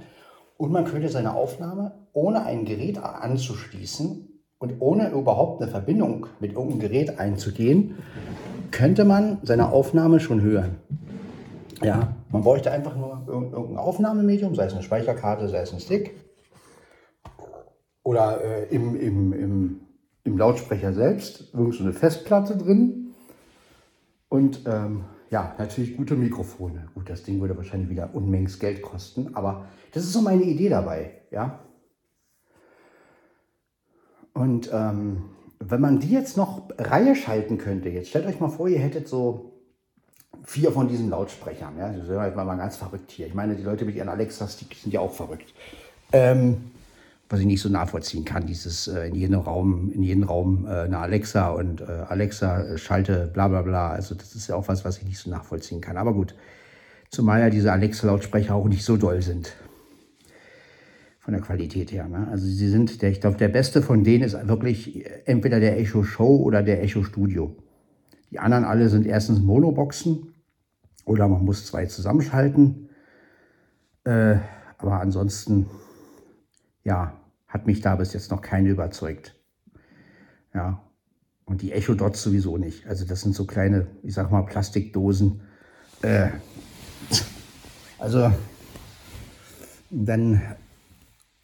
S1: Und man könnte seine Aufnahme ohne ein Gerät anzuschließen und ohne überhaupt eine Verbindung mit irgendeinem Gerät einzugehen, könnte man seine Aufnahme schon hören. Ja, man bräuchte einfach nur irgendein Aufnahmemedium, sei es eine Speicherkarte, sei es ein Stick. oder äh, im, im, im, im Lautsprecher selbst irgend so eine Festplatte drin. Und ähm, ja, natürlich gute Mikrofone. Gut, das Ding würde wahrscheinlich wieder Unmengen Geld kosten, aber das ist so meine Idee dabei, ja. Und ähm, wenn man die jetzt noch Reihe schalten könnte, jetzt stellt euch mal vor, ihr hättet so vier von diesen Lautsprechern, ja, das wäre mal ganz verrückt hier. Ich meine, die Leute mit ihren Alexas, die sind ja auch verrückt. Ähm, was ich nicht so nachvollziehen kann, dieses äh, in jedem Raum, in jedem Raum äh, eine Alexa und äh, Alexa äh, schalte bla bla bla. Also das ist ja auch was, was ich nicht so nachvollziehen kann. Aber gut, zumal ja diese Alexa-Lautsprecher auch nicht so doll sind. Von der Qualität her. Ne? Also sie sind, der, ich glaube, der beste von denen ist wirklich entweder der Echo Show oder der Echo Studio. Die anderen alle sind erstens Monoboxen oder man muss zwei zusammenschalten. Äh, aber ansonsten, ja, hat mich da bis jetzt noch keine überzeugt. Ja, und die Echo Dots sowieso nicht. Also das sind so kleine, ich sag mal, Plastikdosen. Äh, also dann,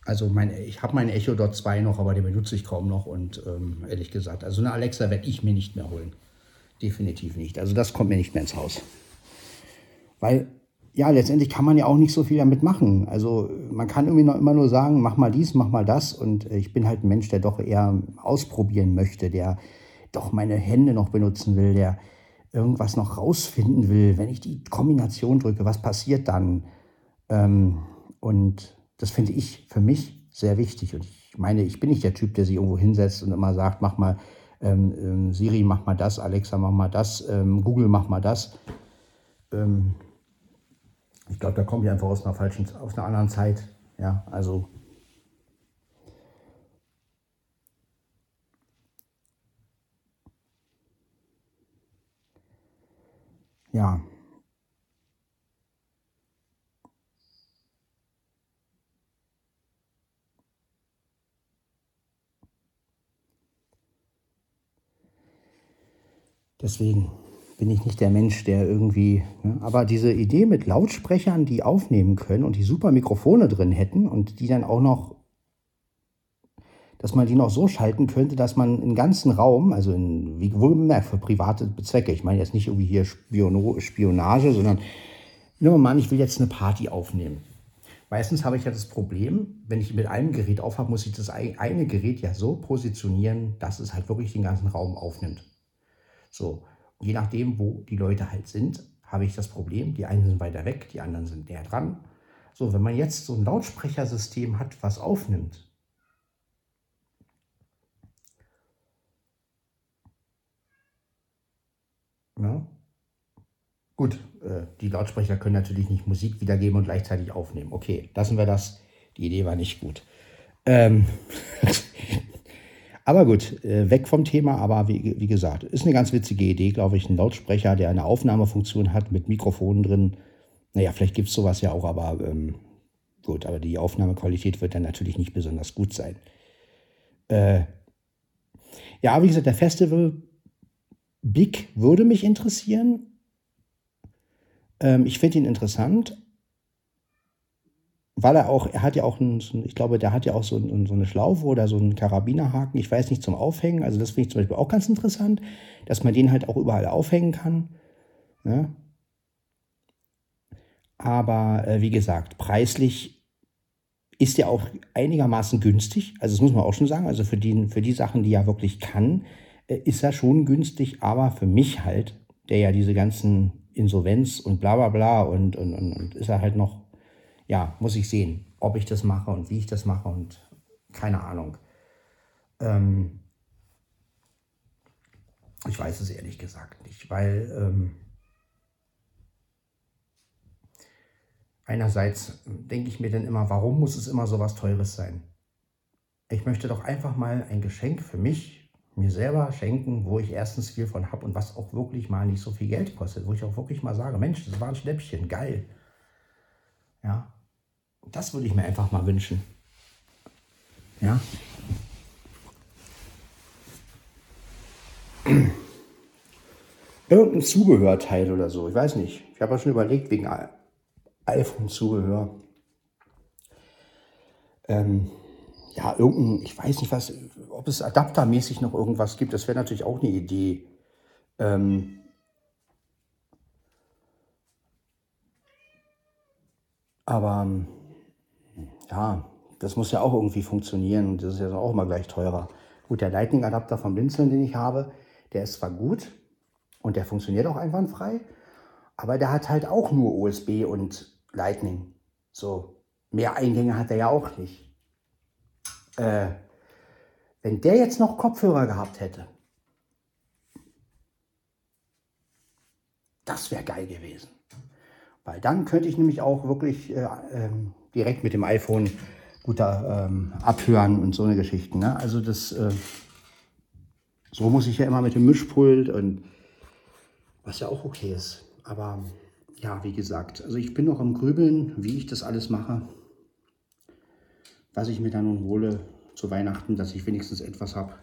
S1: also mein, ich habe meinen Echo Dot 2 noch, aber den benutze ich kaum noch. Und ähm, ehrlich gesagt, also eine Alexa werde ich mir nicht mehr holen. Definitiv nicht. Also das kommt mir nicht mehr ins Haus. Weil ja, letztendlich kann man ja auch nicht so viel damit machen. Also man kann irgendwie noch immer nur sagen, mach mal dies, mach mal das. Und ich bin halt ein Mensch, der doch eher ausprobieren möchte, der doch meine Hände noch benutzen will, der irgendwas noch rausfinden will. Wenn ich die Kombination drücke, was passiert dann? Ähm, und das finde ich für mich sehr wichtig. Und ich meine, ich bin nicht der Typ, der sich irgendwo hinsetzt und immer sagt, mach mal ähm, ähm, Siri, mach mal das, Alexa, mach mal das, ähm, Google, mach mal das. Ich glaube, da komme ich einfach aus einer falschen, aus einer anderen Zeit. Ja, also. Ja. Deswegen bin ich nicht der Mensch, der irgendwie. Ne? Aber diese Idee mit Lautsprechern, die aufnehmen können und die super Mikrofone drin hätten und die dann auch noch, dass man die noch so schalten könnte, dass man im ganzen Raum, also in, wie wohlgemerkt für private Zwecke, ich meine jetzt nicht irgendwie hier Spiono, Spionage, sondern nehmen wir mal an, ich will jetzt eine Party aufnehmen. Meistens habe ich ja das Problem, wenn ich mit einem Gerät aufhabe, muss ich das eine Gerät ja so positionieren, dass es halt wirklich den ganzen Raum aufnimmt. So, je nachdem, wo die Leute halt sind, habe ich das Problem, die einen sind weiter weg, die anderen sind näher dran. So, wenn man jetzt so ein Lautsprechersystem hat, was aufnimmt, Ja. Gut, äh, die Lautsprecher können natürlich nicht Musik wiedergeben und gleichzeitig aufnehmen. Okay, lassen wir das. Die Idee war nicht gut. Ähm Aber gut, äh, weg vom Thema, aber wie, wie gesagt, ist eine ganz witzige Idee, glaube ich, ein Lautsprecher, der eine Aufnahmefunktion hat mit Mikrofonen drin. Naja, vielleicht gibt es sowas ja auch, aber ähm, gut, aber die Aufnahmequalität wird dann natürlich nicht besonders gut sein. Äh, ja, wie gesagt, der Festival Big würde mich interessieren. Ähm, ich finde ihn interessant, weil er auch, er hat ja auch, einen, ich glaube, der hat ja auch so, so, eine Schlaufe oder so einen Karabinerhaken, ich weiß nicht, zum Aufhängen. Also das finde ich zum Beispiel auch ganz interessant, dass man den halt auch überall aufhängen kann. Ja. Ne? Aber äh, wie gesagt, preislich ist er auch einigermaßen günstig. Also das muss man auch schon sagen. Also für die, für die Sachen, die er wirklich kann, äh, ist er schon günstig. Aber für mich halt, der ja diese ganzen Insolvenz und bla bla bla und, und, und, und ist er halt noch ja, muss ich sehen, ob ich das mache und wie ich das mache und keine Ahnung. Ähm, ich weiß es ehrlich gesagt nicht, weil ähm, einerseits denke ich mir dann immer, warum muss es immer so was Teures sein? Ich möchte doch einfach mal ein Geschenk für mich, mir selber schenken, wo ich erstens viel von habe und was auch wirklich mal nicht so viel Geld kostet, wo ich auch wirklich mal sage, Mensch, das war ein Schnäppchen, geil. Ja, das würde ich mir einfach mal wünschen. Ja. Irgendein Zubehörteil oder so. Ich weiß nicht. Ich habe ja schon überlegt, wegen iPhone-Zubehör. Ähm, ja, irgendein, ich weiß nicht was, ob es adaptermäßig noch irgendwas gibt, das wäre natürlich auch eine Idee. Ähm, aber ja, das muss ja auch irgendwie funktionieren und das ist ja auch immer gleich teurer. Gut, der Lightning-Adapter vom Blinzeln, den ich habe, der ist zwar gut und der funktioniert auch einwandfrei, aber der hat halt auch nur USB und Lightning. So, mehr Eingänge hat er ja auch nicht. Äh, wenn der jetzt noch Kopfhörer gehabt hätte, das wäre geil gewesen. Weil dann könnte ich nämlich auch wirklich äh, ähm, direkt mit dem iPhone guter ähm, abhören und so eine Geschichte. Ne? Also das, äh, so muss ich ja immer mit dem Mischpult und was ja auch okay ist. Aber ja, wie gesagt, also ich bin noch am Grübeln, wie ich das alles mache. Was ich mir dann nun hole zu Weihnachten, dass ich wenigstens etwas habe,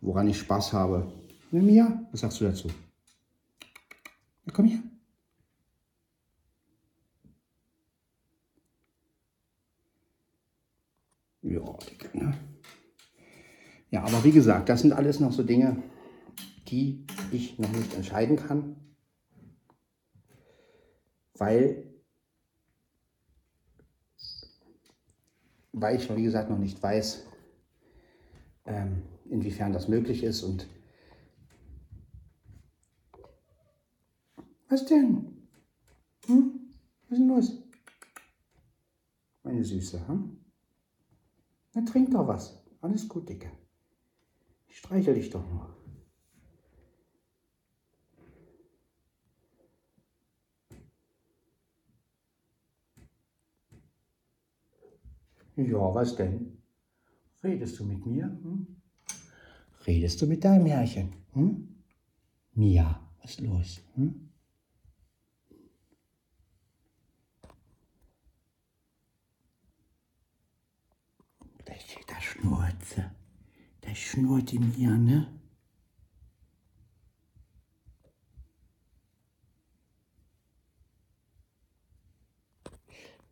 S1: woran ich Spaß habe. Mia, was sagst du dazu? Ja, komm her. Ja, Digga, ne? Ja, aber wie gesagt, das sind alles noch so Dinge, die ich noch nicht entscheiden kann, weil, weil ich, wie gesagt, noch nicht weiß, ähm, inwiefern das möglich ist und was denn? Hm? Was ist denn los? Meine Süße, hm? Dann trink doch was. Alles gut, Dicke. Ich streichel dich doch nur. Ja, was denn? Redest du mit mir? Hm? Redest du mit deinem Herrchen? Hm? Mia, was ist los? Hm? Da schnurrt. Da schnurrt in ihr, ne?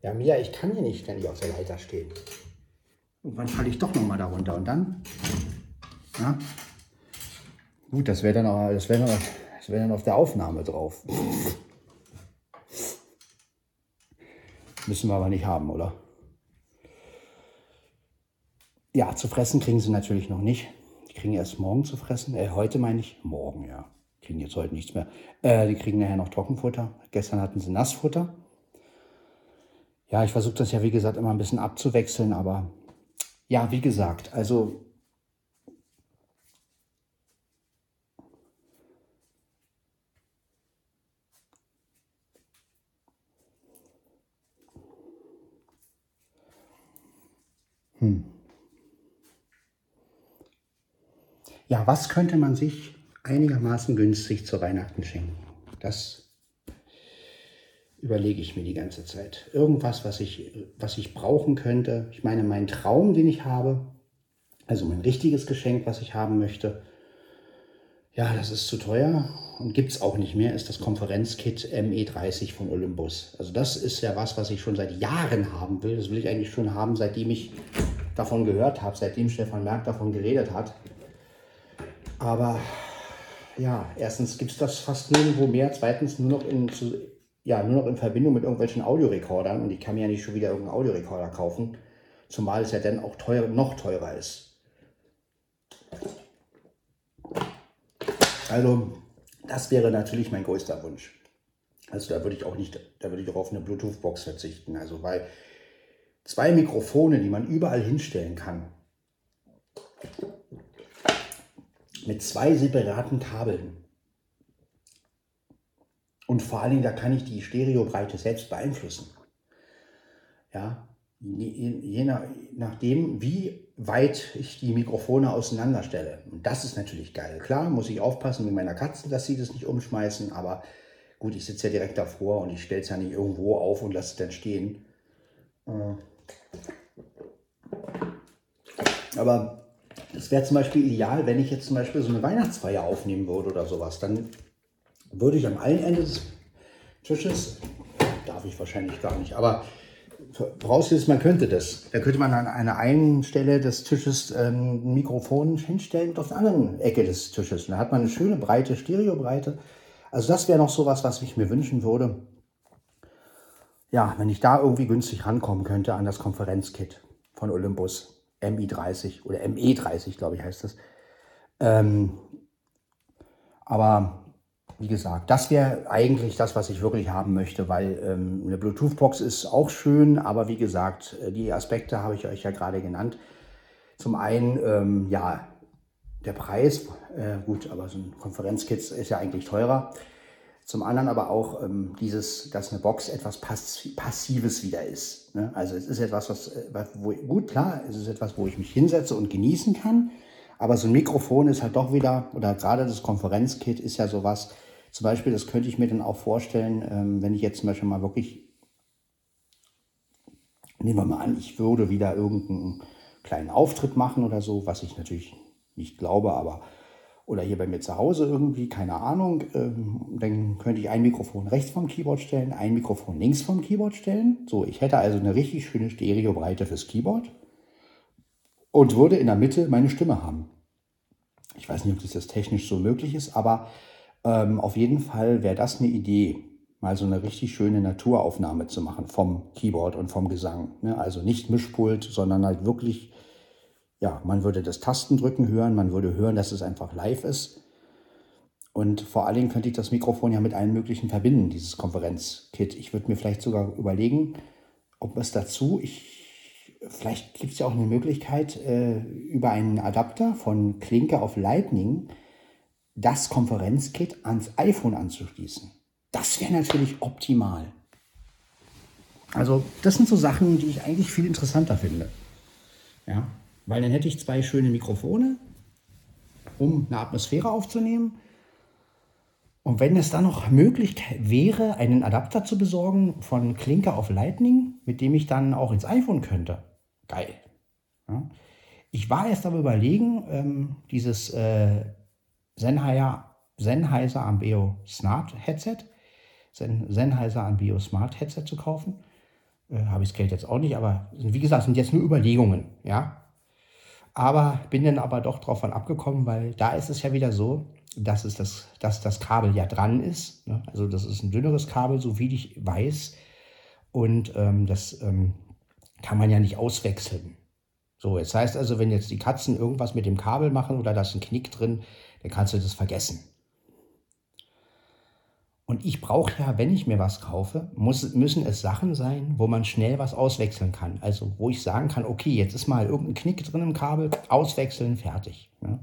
S1: Ja, Mia, ich kann hier nicht ständig auf der Leiter stehen. Irgendwann falle ich doch nochmal darunter und dann. Ja? Gut, das wäre dann, wär dann, wär dann auf der Aufnahme drauf. Müssen wir aber nicht haben, oder? Ja, zu fressen kriegen sie natürlich noch nicht. Die kriegen erst morgen zu fressen. Äh, heute meine ich. Morgen, ja. Kriegen jetzt heute nichts mehr. Äh, die kriegen nachher noch Trockenfutter. Gestern hatten sie Nassfutter. Ja, ich versuche das ja, wie gesagt, immer ein bisschen abzuwechseln, aber ja, wie gesagt, also hm. Ja, was könnte man sich einigermaßen günstig zu Weihnachten schenken? Das überlege ich mir die ganze Zeit. Irgendwas, was ich, was ich brauchen könnte. Ich meine, mein Traum, den ich habe, also mein richtiges Geschenk, was ich haben möchte, ja, das ist zu teuer und gibt es auch nicht mehr, ist das Konferenzkit ME30 von Olympus. Also das ist ja was, was ich schon seit Jahren haben will. Das will ich eigentlich schon haben, seitdem ich davon gehört habe, seitdem Stefan Merck davon geredet hat. Aber ja, erstens gibt es das fast nirgendwo mehr, zweitens nur noch in, ja, nur noch in Verbindung mit irgendwelchen Audiorekordern und ich kann mir ja nicht schon wieder irgendeinen Audiorekorder kaufen, zumal es ja dann auch teuer, noch teurer ist. Also, das wäre natürlich mein größter Wunsch. Also da würde ich auch nicht, da würde ich auch auf eine Bluetooth-Box verzichten. Also weil zwei Mikrofone, die man überall hinstellen kann, mit zwei separaten Kabeln. Und vor allen Dingen, da kann ich die Stereobreite selbst beeinflussen. Ja, je, je nach, nachdem, wie weit ich die Mikrofone auseinanderstelle. Und das ist natürlich geil. Klar, muss ich aufpassen mit meiner Katze, dass sie das nicht umschmeißen, aber gut, ich sitze ja direkt davor und ich stelle es ja nicht irgendwo auf und lasse es dann stehen. Äh. Aber das wäre zum Beispiel ideal, wenn ich jetzt zum Beispiel so eine Weihnachtsfeier aufnehmen würde oder sowas. Dann würde ich am einen Ende des Tisches, darf ich wahrscheinlich gar nicht, aber vorausgesetzt, man könnte das. Da könnte man an einer einen Stelle des Tisches ähm, ein Mikrofon hinstellen und auf der anderen Ecke des Tisches. Da hat man eine schöne breite Stereobreite. Also das wäre noch sowas, was ich mir wünschen würde. Ja, wenn ich da irgendwie günstig rankommen könnte an das Konferenzkit von Olympus MI30 oder ME30, glaube ich, heißt das. Ähm, aber wie gesagt, das wäre eigentlich das, was ich wirklich haben möchte, weil ähm, eine Bluetooth-Box ist auch schön, aber wie gesagt, äh, die Aspekte habe ich euch ja gerade genannt. Zum einen, ähm, ja, der Preis, äh, gut, aber so ein Konferenzkit ist ja eigentlich teurer. Zum anderen aber auch ähm, dieses, dass eine Box etwas Pass Passives wieder ist. Ne? Also es ist etwas, was, äh, wo, gut, klar, es ist etwas, wo ich mich hinsetze und genießen kann. Aber so ein Mikrofon ist halt doch wieder, oder gerade das Konferenzkit ist ja sowas, zum Beispiel, das könnte ich mir dann auch vorstellen, ähm, wenn ich jetzt zum Beispiel mal wirklich, nehmen wir mal an, ich würde wieder irgendeinen kleinen Auftritt machen oder so, was ich natürlich nicht glaube, aber oder hier bei mir zu Hause irgendwie, keine Ahnung, ähm, dann könnte ich ein Mikrofon rechts vom Keyboard stellen, ein Mikrofon links vom Keyboard stellen. So, ich hätte also eine richtig schöne Stereobreite fürs Keyboard und würde in der Mitte meine Stimme haben. Ich weiß nicht, ob das technisch so möglich ist, aber ähm, auf jeden Fall wäre das eine Idee, mal so eine richtig schöne Naturaufnahme zu machen vom Keyboard und vom Gesang. Ne? Also nicht Mischpult, sondern halt wirklich, ja, man würde das Tastendrücken hören, man würde hören, dass es einfach live ist. Und vor allen Dingen könnte ich das Mikrofon ja mit allen möglichen verbinden, dieses Konferenzkit. Ich würde mir vielleicht sogar überlegen, ob es dazu, ich, vielleicht gibt es ja auch eine Möglichkeit, äh, über einen Adapter von Klinke auf Lightning das Konferenzkit ans iPhone anzuschließen. Das wäre natürlich optimal. Also das sind so Sachen, die ich eigentlich viel interessanter finde. Ja, weil dann hätte ich zwei schöne Mikrofone, um eine Atmosphäre aufzunehmen. Und wenn es dann noch möglich wäre, einen Adapter zu besorgen von Klinke auf Lightning, mit dem ich dann auch ins iPhone könnte. Geil. Ja. Ich war erst aber überlegen, ähm, dieses äh, Sennheiser, Sennheiser Ambeo Smart Headset, Sen, Sennheiser Ambeo Smart Headset zu kaufen. Äh, Habe ich das Geld jetzt auch nicht, aber wie gesagt, sind jetzt nur Überlegungen, ja. Aber bin dann aber doch davon abgekommen, weil da ist es ja wieder so, dass, es das, dass das Kabel ja dran ist. Ne? Also das ist ein dünneres Kabel, so wie ich weiß. Und ähm, das ähm, kann man ja nicht auswechseln. So, jetzt heißt also, wenn jetzt die Katzen irgendwas mit dem Kabel machen oder da ist ein Knick drin, dann kannst du das vergessen. Und ich brauche ja, wenn ich mir was kaufe, muss, müssen es Sachen sein, wo man schnell was auswechseln kann. Also wo ich sagen kann, okay, jetzt ist mal irgendein Knick drin im Kabel, auswechseln, fertig. Ja?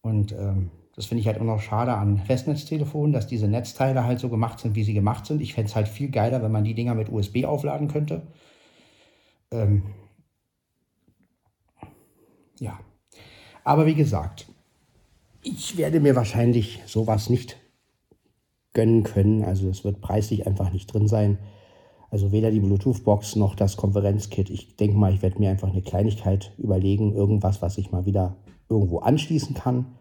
S1: Und ähm, das finde ich halt immer noch schade an Festnetztelefonen, dass diese Netzteile halt so gemacht sind, wie sie gemacht sind. Ich fände es halt viel geiler, wenn man die Dinger mit USB aufladen könnte. Ähm, ja. Aber wie gesagt, ich werde mir wahrscheinlich sowas nicht gönnen können. Also es wird preislich einfach nicht drin sein. Also weder die Bluetooth-Box noch das Konferenzkit. Ich denke mal, ich werde mir einfach eine Kleinigkeit überlegen, irgendwas, was ich mal wieder irgendwo anschließen kann.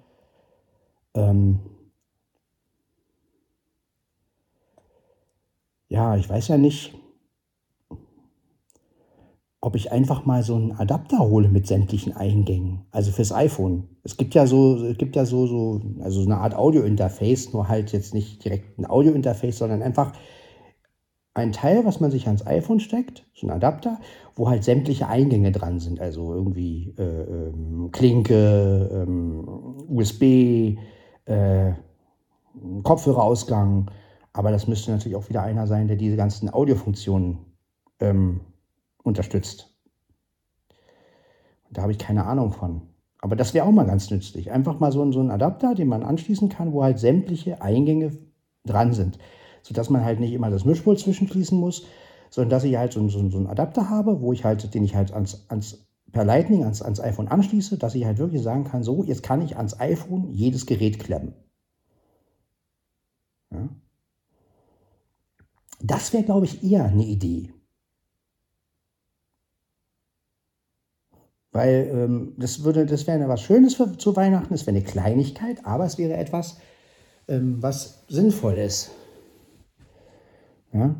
S1: Ähm ja, ich weiß ja nicht, ob ich einfach mal so einen Adapter hole mit sämtlichen Eingängen, also fürs iPhone. Es gibt ja so, es gibt ja so, so, also so eine Art Audio-Interface, nur halt jetzt nicht direkt ein Audio-Interface, sondern einfach ein Teil, was man sich ans iPhone steckt, so ein Adapter, wo halt sämtliche Eingänge dran sind, also irgendwie äh, ähm, Klinke, ähm, USB, äh, Kopfhörerausgang, aber das müsste natürlich auch wieder einer sein, der diese ganzen Audiofunktionen ähm, unterstützt. Da habe ich keine Ahnung von. Aber das wäre auch mal ganz nützlich. Einfach mal so, so einen Adapter, den man anschließen kann, wo halt sämtliche Eingänge dran sind. Sodass man halt nicht immer das Mischpult zwischenfließen muss, sondern dass ich halt so, so, so einen Adapter habe, wo ich halt, den ich halt ans, ans, per Lightning ans, ans iPhone anschließe, dass ich halt wirklich sagen kann, so, jetzt kann ich ans iPhone jedes Gerät klemmen. Ja. Das wäre, glaube ich, eher eine Idee. Weil ähm, das würde, das wäre was Schönes für, zu Weihnachten, es wäre eine Kleinigkeit, aber es wäre etwas, ähm, was sinnvoll ist. Ja?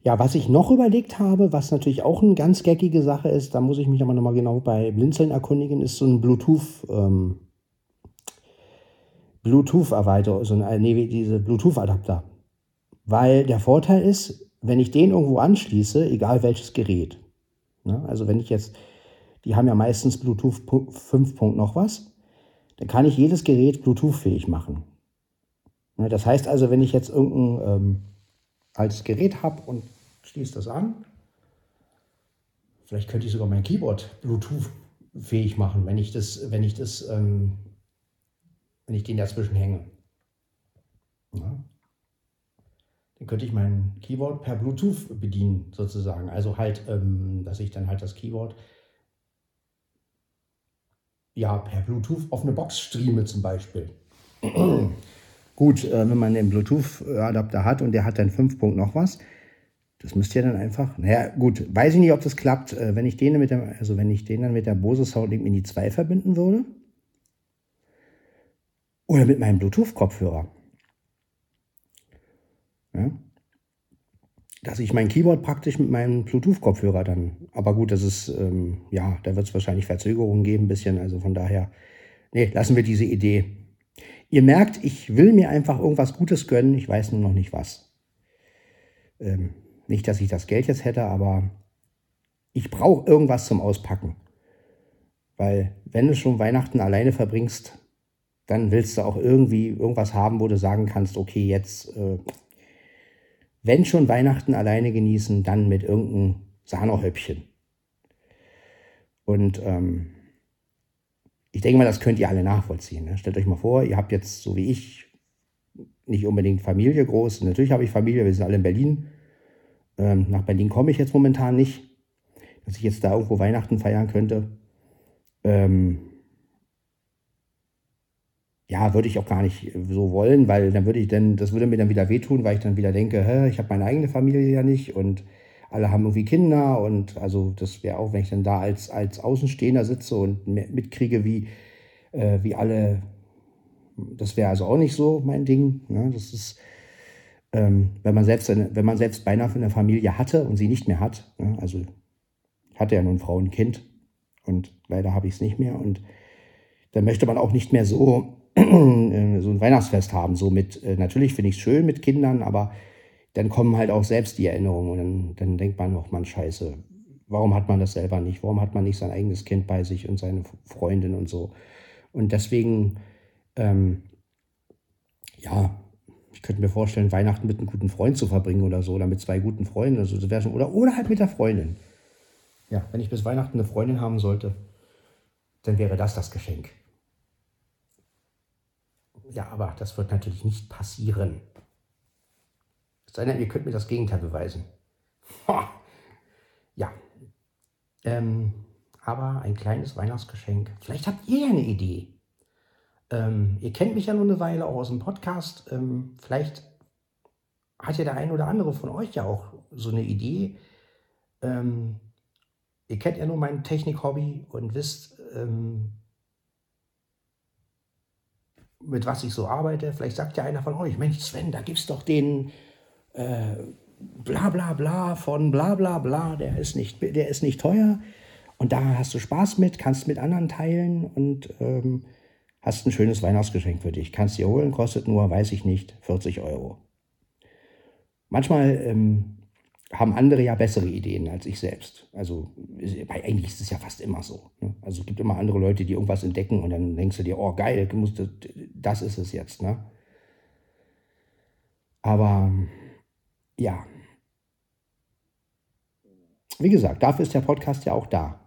S1: Ja, was ich noch überlegt habe, was natürlich auch eine ganz geckige Sache ist, da muss ich mich aber nochmal genau bei Blinzeln erkundigen, ist so ein Bluetooth, ähm, Bluetooth-Erweiterung, so ein, äh, nee, diese Bluetooth-Adapter. Weil der Vorteil ist, wenn ich den irgendwo anschließe, egal welches Gerät, ne, also wenn ich jetzt, die haben ja meistens Bluetooth 5. noch was, dann kann ich jedes Gerät Bluetooth-fähig machen. Ne, das heißt also, wenn ich jetzt irgendein ähm, altes Gerät habe und schließe das an, vielleicht könnte ich sogar mein Keyboard Bluetooth-fähig machen, wenn ich das, wenn ich das, ähm, wenn ich den dazwischen hänge. Ja dann könnte ich mein Keyboard per Bluetooth bedienen, sozusagen. Also halt, ähm, dass ich dann halt das Keyboard ja per Bluetooth auf eine Box streame zum Beispiel. Gut, äh, wenn man den Bluetooth-Adapter hat und der hat dann 5 Punkt noch was, das müsste ja dann einfach, naja, gut, weiß ich nicht, ob das klappt, äh, wenn ich den mit der, also wenn ich den dann mit der Bose Soundlink Mini 2 verbinden würde. Oder mit meinem Bluetooth-Kopfhörer. Ja? Dass ich mein Keyboard praktisch mit meinem Bluetooth-Kopfhörer dann. Aber gut, das ist, ähm, ja, da wird es wahrscheinlich Verzögerungen geben, ein bisschen. Also von daher, nee, lassen wir diese Idee. Ihr merkt, ich will mir einfach irgendwas Gutes gönnen, ich weiß nur noch nicht was. Ähm, nicht, dass ich das Geld jetzt hätte, aber ich brauche irgendwas zum Auspacken. Weil wenn du schon Weihnachten alleine verbringst, dann willst du auch irgendwie irgendwas haben, wo du sagen kannst, okay, jetzt äh, wenn schon Weihnachten alleine genießen, dann mit irgendeinem Sahnehäubchen. Und ähm, ich denke mal, das könnt ihr alle nachvollziehen. Ne? Stellt euch mal vor, ihr habt jetzt, so wie ich, nicht unbedingt Familie groß. Natürlich habe ich Familie, wir sind alle in Berlin. Ähm, nach Berlin komme ich jetzt momentan nicht, dass ich jetzt da irgendwo Weihnachten feiern könnte. Ähm, ja, würde ich auch gar nicht so wollen, weil dann würde ich dann, das würde mir dann wieder wehtun, weil ich dann wieder denke, hä, ich habe meine eigene Familie ja nicht und alle haben irgendwie Kinder und also das wäre auch, wenn ich dann da als, als Außenstehender sitze und mitkriege, wie, äh, wie alle, das wäre also auch nicht so mein Ding. Ne? Das ist, ähm, wenn, man selbst eine, wenn man selbst beinahe eine Familie hatte und sie nicht mehr hat, ne? also hatte ja nun Frau und Kind und leider habe ich es nicht mehr und dann möchte man auch nicht mehr so äh, so ein Weihnachtsfest haben. So mit, äh, natürlich finde ich es schön mit Kindern, aber dann kommen halt auch selbst die Erinnerungen und dann, dann denkt man auch, man scheiße, warum hat man das selber nicht? Warum hat man nicht sein eigenes Kind bei sich und seine Freundin und so? Und deswegen, ähm, ja, ich könnte mir vorstellen, Weihnachten mit einem guten Freund zu verbringen oder so, oder mit zwei guten Freunden, das schon, oder, oder halt mit der Freundin. Ja, wenn ich bis Weihnachten eine Freundin haben sollte, dann wäre das das Geschenk. Ja, aber das wird natürlich nicht passieren. Es sei denn, ihr könnt mir das Gegenteil beweisen. Ja. Ähm, aber ein kleines Weihnachtsgeschenk. Vielleicht habt ihr ja eine Idee. Ähm, ihr kennt mich ja nur eine Weile auch aus dem Podcast. Ähm, vielleicht hat ja der ein oder andere von euch ja auch so eine Idee. Ähm, ihr kennt ja nur mein Technik-Hobby und wisst, ähm, mit was ich so arbeite. Vielleicht sagt ja einer von euch, Mensch Sven, da gibt es doch den äh, bla bla bla von bla bla bla, der ist, nicht, der ist nicht teuer und da hast du Spaß mit, kannst mit anderen teilen und ähm, hast ein schönes Weihnachtsgeschenk für dich. Kannst dir holen, kostet nur, weiß ich nicht, 40 Euro. Manchmal ähm, haben andere ja bessere Ideen als ich selbst. Also eigentlich ist es ja fast immer so. Ne? Also es gibt immer andere Leute, die irgendwas entdecken und dann denkst du dir, oh geil, das ist es jetzt. Ne? Aber ja, wie gesagt, dafür ist der Podcast ja auch da.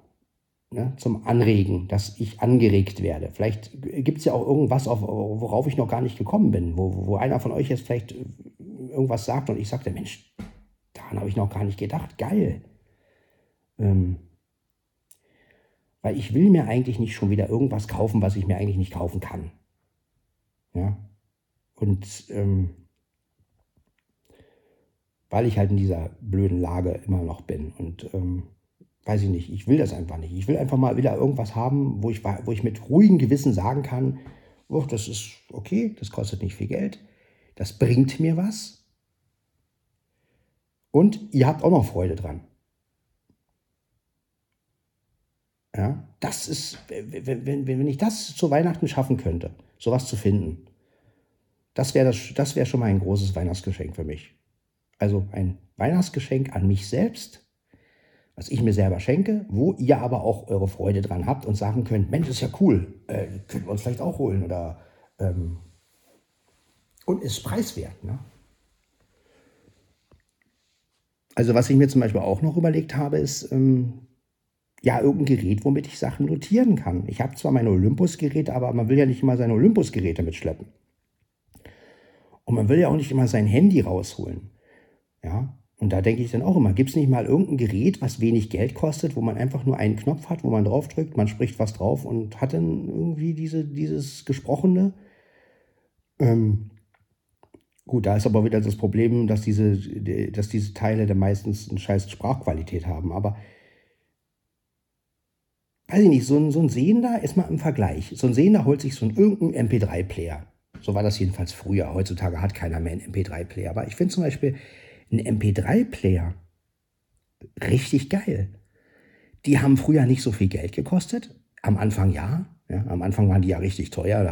S1: Ne? Zum Anregen, dass ich angeregt werde. Vielleicht gibt es ja auch irgendwas, auf, worauf ich noch gar nicht gekommen bin, wo, wo einer von euch jetzt vielleicht irgendwas sagt und ich sagte, Mensch, Daran habe ich noch gar nicht gedacht. Geil. Ähm, weil ich will mir eigentlich nicht schon wieder irgendwas kaufen, was ich mir eigentlich nicht kaufen kann. Ja. Und ähm, weil ich halt in dieser blöden Lage immer noch bin. Und ähm, weiß ich nicht, ich will das einfach nicht. Ich will einfach mal wieder irgendwas haben, wo ich, wo ich mit ruhigem Gewissen sagen kann, oh, das ist okay, das kostet nicht viel Geld, das bringt mir was Und ihr habt auch noch Freude dran. Ja, das ist, wenn, wenn, wenn ich das zu Weihnachten schaffen könnte, sowas zu finden, das wäre das, das wär schon mal ein großes Weihnachtsgeschenk für mich. Also ein Weihnachtsgeschenk an mich selbst, was ich mir selber schenke, wo ihr aber auch eure Freude dran habt und sagen könnt, Mensch, ist ja cool, äh, können wir uns vielleicht auch holen oder ähm, und ist preiswert. Ne? Also was ich mir zum Beispiel auch noch überlegt habe, ist ähm, ja irgendein Gerät, womit ich Sachen notieren kann. Ich habe zwar meine Olympus-Geräte, aber man will ja nicht immer seine Olympus-Geräte mitschleppen. Und man will ja auch nicht immer sein Handy rausholen. Ja, und da denke ich dann auch immer, gibt es nicht mal irgendein Gerät, was wenig Geld kostet, wo man einfach nur einen Knopf hat, wo man draufdrückt, man spricht was drauf und hat dann irgendwie diese, dieses Gesprochene. Ähm, gut, da ist aber wieder das Problem, dass diese, dass diese Teile dann meistens eine scheiß Sprachqualität haben. Aber weiß ich nicht, so ein, so ein Sehender ist mal im Vergleich. So ein Sehender holt sich so einen irgendeinen MP3-Player. So war das jedenfalls früher. Heutzutage hat keiner mehr einen MP3-Player. Aber ich finde zum Beispiel einen MP3-Player richtig geil. Die haben früher nicht so viel Geld gekostet. Am Anfang ja. Ja am Anfang waren die ja richtig teuer.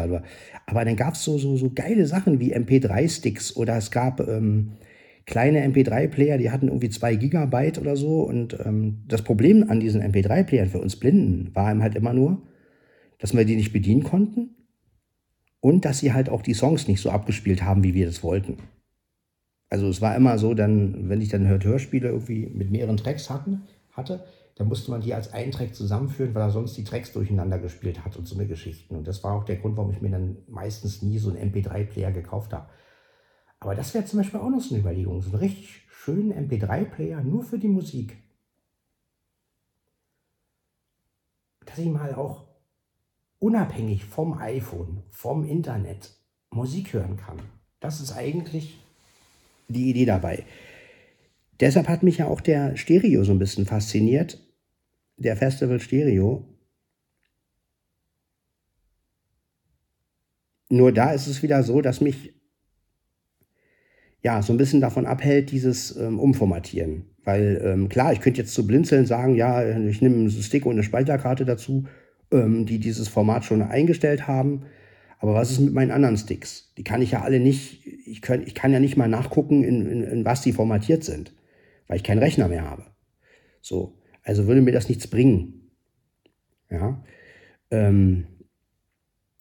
S1: Aber, dann gab es so, so, so geile Sachen wie MP3-Sticks oder es gab ähm, kleine MP3-Player, die hatten irgendwie zwei Gigabyte oder so. Und ähm, das Problem an diesen MP3-Playern für uns Blinden war eben halt immer nur, dass wir die nicht bedienen konnten und dass sie halt auch die Songs nicht so abgespielt haben, wie wir das wollten. Also es war immer so, dann, wenn ich dann Hörspiele irgendwie mit mehreren Tracks hatten, hatte, dann musste man die als einen Track zusammenführen, weil er sonst die Tracks durcheinander gespielt hat und so eine Geschichten. Und das war auch der Grund, warum ich mir dann meistens nie so einen MP3-Player gekauft habe. Aber das wäre zum Beispiel auch noch so eine Überlegung. So einen richtig schönen MP3-Player nur für die Musik. Dass ich mal auch unabhängig vom iPhone, vom Internet Musik hören kann. Das ist eigentlich die Idee dabei. Deshalb hat mich ja auch der Stereo so ein bisschen fasziniert. Der Festival Stereo. Nur da ist es wieder so, dass mich ja, so ein bisschen davon abhält, dieses ähm, Umformatieren. Weil ähm, klar, ich könnte jetzt zu Blinzeln sagen, ja, ich nehme einen Stick und eine Speicherkarte dazu, ähm, die dieses Format schon eingestellt haben. Aber was ist mit meinen anderen Sticks? Die kann ich ja alle nicht, ich, kann, ich kann ja nicht mal nachgucken, in, in, in was die formatiert sind, weil ich keinen Rechner mehr habe. So, also würde mir das nichts bringen. Ja, ähm,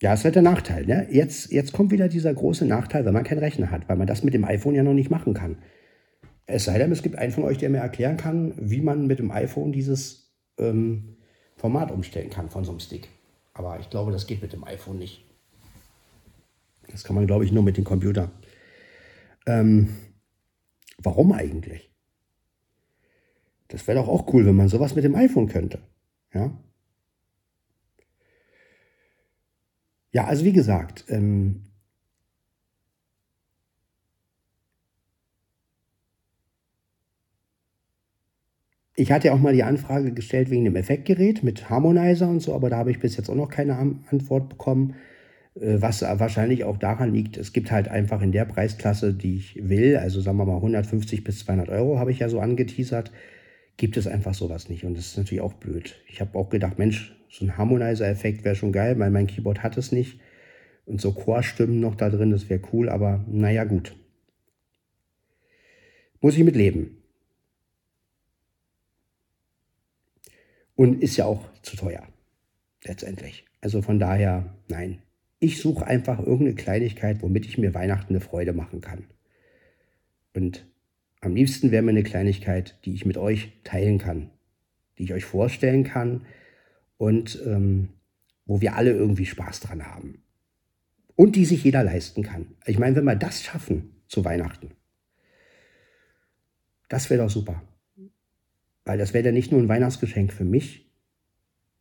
S1: ja, ist halt der Nachteil. Ne? Jetzt, jetzt kommt wieder dieser große Nachteil, wenn man keinen Rechner hat, weil man das mit dem iPhone ja noch nicht machen kann. Es sei denn, es gibt einen von euch, der mir erklären kann, wie man mit dem iPhone dieses ähm, Format umstellen kann von so einem Stick. Aber ich glaube, das geht mit dem iPhone nicht. Das kann man, glaube ich, nur mit dem Computer. Ähm, warum eigentlich? Das wäre doch auch cool, wenn man sowas mit dem iPhone könnte. Ja, Ja, also wie gesagt, ähm, ich hatte ja auch mal die Anfrage gestellt wegen dem Effektgerät mit Harmonizer und so, aber da habe ich bis jetzt auch noch keine Antwort bekommen, äh, was wahrscheinlich auch daran liegt, es gibt halt einfach in der Preisklasse, die ich will, also sagen wir mal 150 bis 200 Euro habe ich ja so angeteasert, gibt es einfach sowas nicht und das ist natürlich auch blöd. Ich habe auch gedacht, Mensch, so ein Harmonizer-Effekt wäre schon geil, weil mein Keyboard hat es nicht. Und so Chorstimmen noch da drin, das wäre cool, aber naja, gut. Muss ich mit leben. Und ist ja auch zu teuer, letztendlich. Also von daher, nein. Ich suche einfach irgendeine Kleinigkeit, womit ich mir Weihnachten eine Freude machen kann. Und am liebsten wäre mir eine Kleinigkeit, die ich mit euch teilen kann, die ich euch vorstellen kann, und ähm, wo wir alle irgendwie Spaß dran haben. Und die sich jeder leisten kann. Ich meine, wenn wir das schaffen zu Weihnachten, das wäre doch super. Weil das wäre ja nicht nur ein Weihnachtsgeschenk für mich,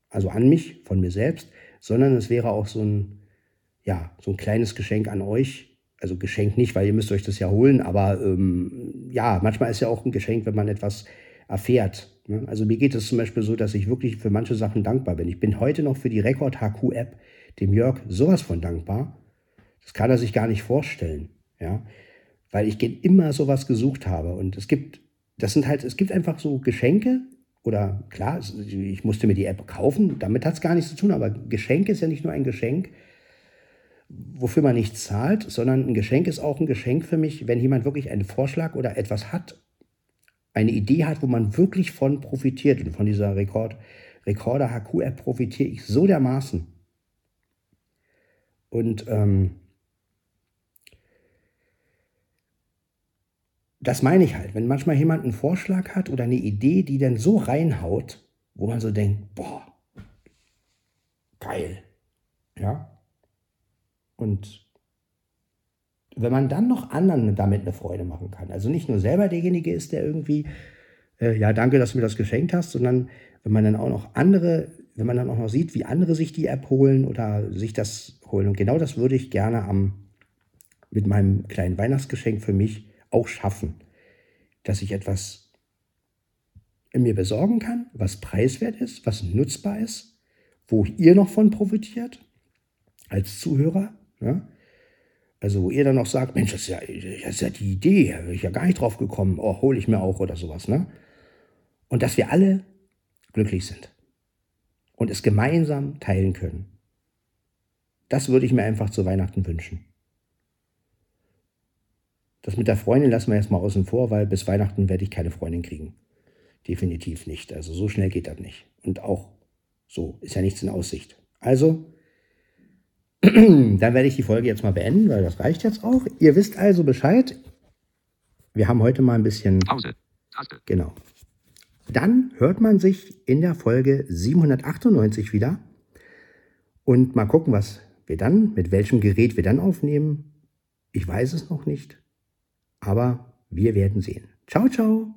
S1: also an mich, von mir selbst, sondern es wäre auch so ein, ja, so ein kleines Geschenk an euch. Also Geschenk nicht, weil ihr müsst euch das ja holen, aber ähm, ja, manchmal ist ja auch ein Geschenk, wenn man etwas erfährt, Ne? Also mir geht es zum Beispiel so, dass ich wirklich für manche Sachen dankbar bin. Ich bin heute noch für die Rekord HQ App dem Jörg sowas von dankbar. Das kann er sich gar nicht vorstellen, ja, weil ich immer sowas gesucht habe und es gibt das sind halt, es gibt einfach so Geschenke oder klar, ich musste mir die App kaufen, damit hat es gar nichts zu tun, aber Geschenk ist ja nicht nur ein Geschenk, wofür man nichts zahlt, sondern ein Geschenk ist auch ein Geschenk für mich, wenn jemand wirklich einen Vorschlag oder etwas hat, eine Idee hat, wo man wirklich von profitiert. Und von dieser Rekord, Recorder HQ-App profitiere ich so dermaßen. Und ähm, das meine ich halt, wenn manchmal jemand einen Vorschlag hat oder eine Idee, die dann so reinhaut, wo man so denkt, boah, geil. Ja. Und wenn man dann noch anderen damit eine Freude machen kann, also nicht nur selber derjenige ist, der irgendwie, äh, ja, danke, dass du mir das geschenkt hast, sondern wenn man dann auch noch andere, wenn man dann auch noch sieht, wie andere sich die App holen oder sich das holen. Und genau das würde ich gerne am, mit meinem kleinen Weihnachtsgeschenk für mich auch schaffen, dass ich etwas in mir besorgen kann, was preiswert ist, was nutzbar ist, wo ihr noch von profitiert als Zuhörer. Ja? Also wo ihr dann noch sagt, Mensch, das ist ja, das ist ja die Idee, da bin ich ja gar nicht drauf gekommen, oh, hole ich mir auch oder sowas. Ne? Und dass wir alle glücklich sind und es gemeinsam teilen können. Das würde ich mir einfach zu Weihnachten wünschen. Das mit der Freundin lassen wir erstmal außen vor, weil bis Weihnachten werde ich keine Freundin kriegen. Definitiv nicht. Also so schnell geht das nicht. Und auch so ist ja nichts in Aussicht. Also, dann werde ich die Folge jetzt mal beenden, weil das reicht jetzt auch. Ihr wisst also Bescheid. Wir haben heute mal ein bisschen. Pause. Taste. Genau. Dann hört man sich in der Folge 798 wieder. Und mal gucken, was wir dann, mit welchem Gerät wir dann aufnehmen. Ich weiß es noch nicht. Aber wir werden sehen. Ciao, ciao.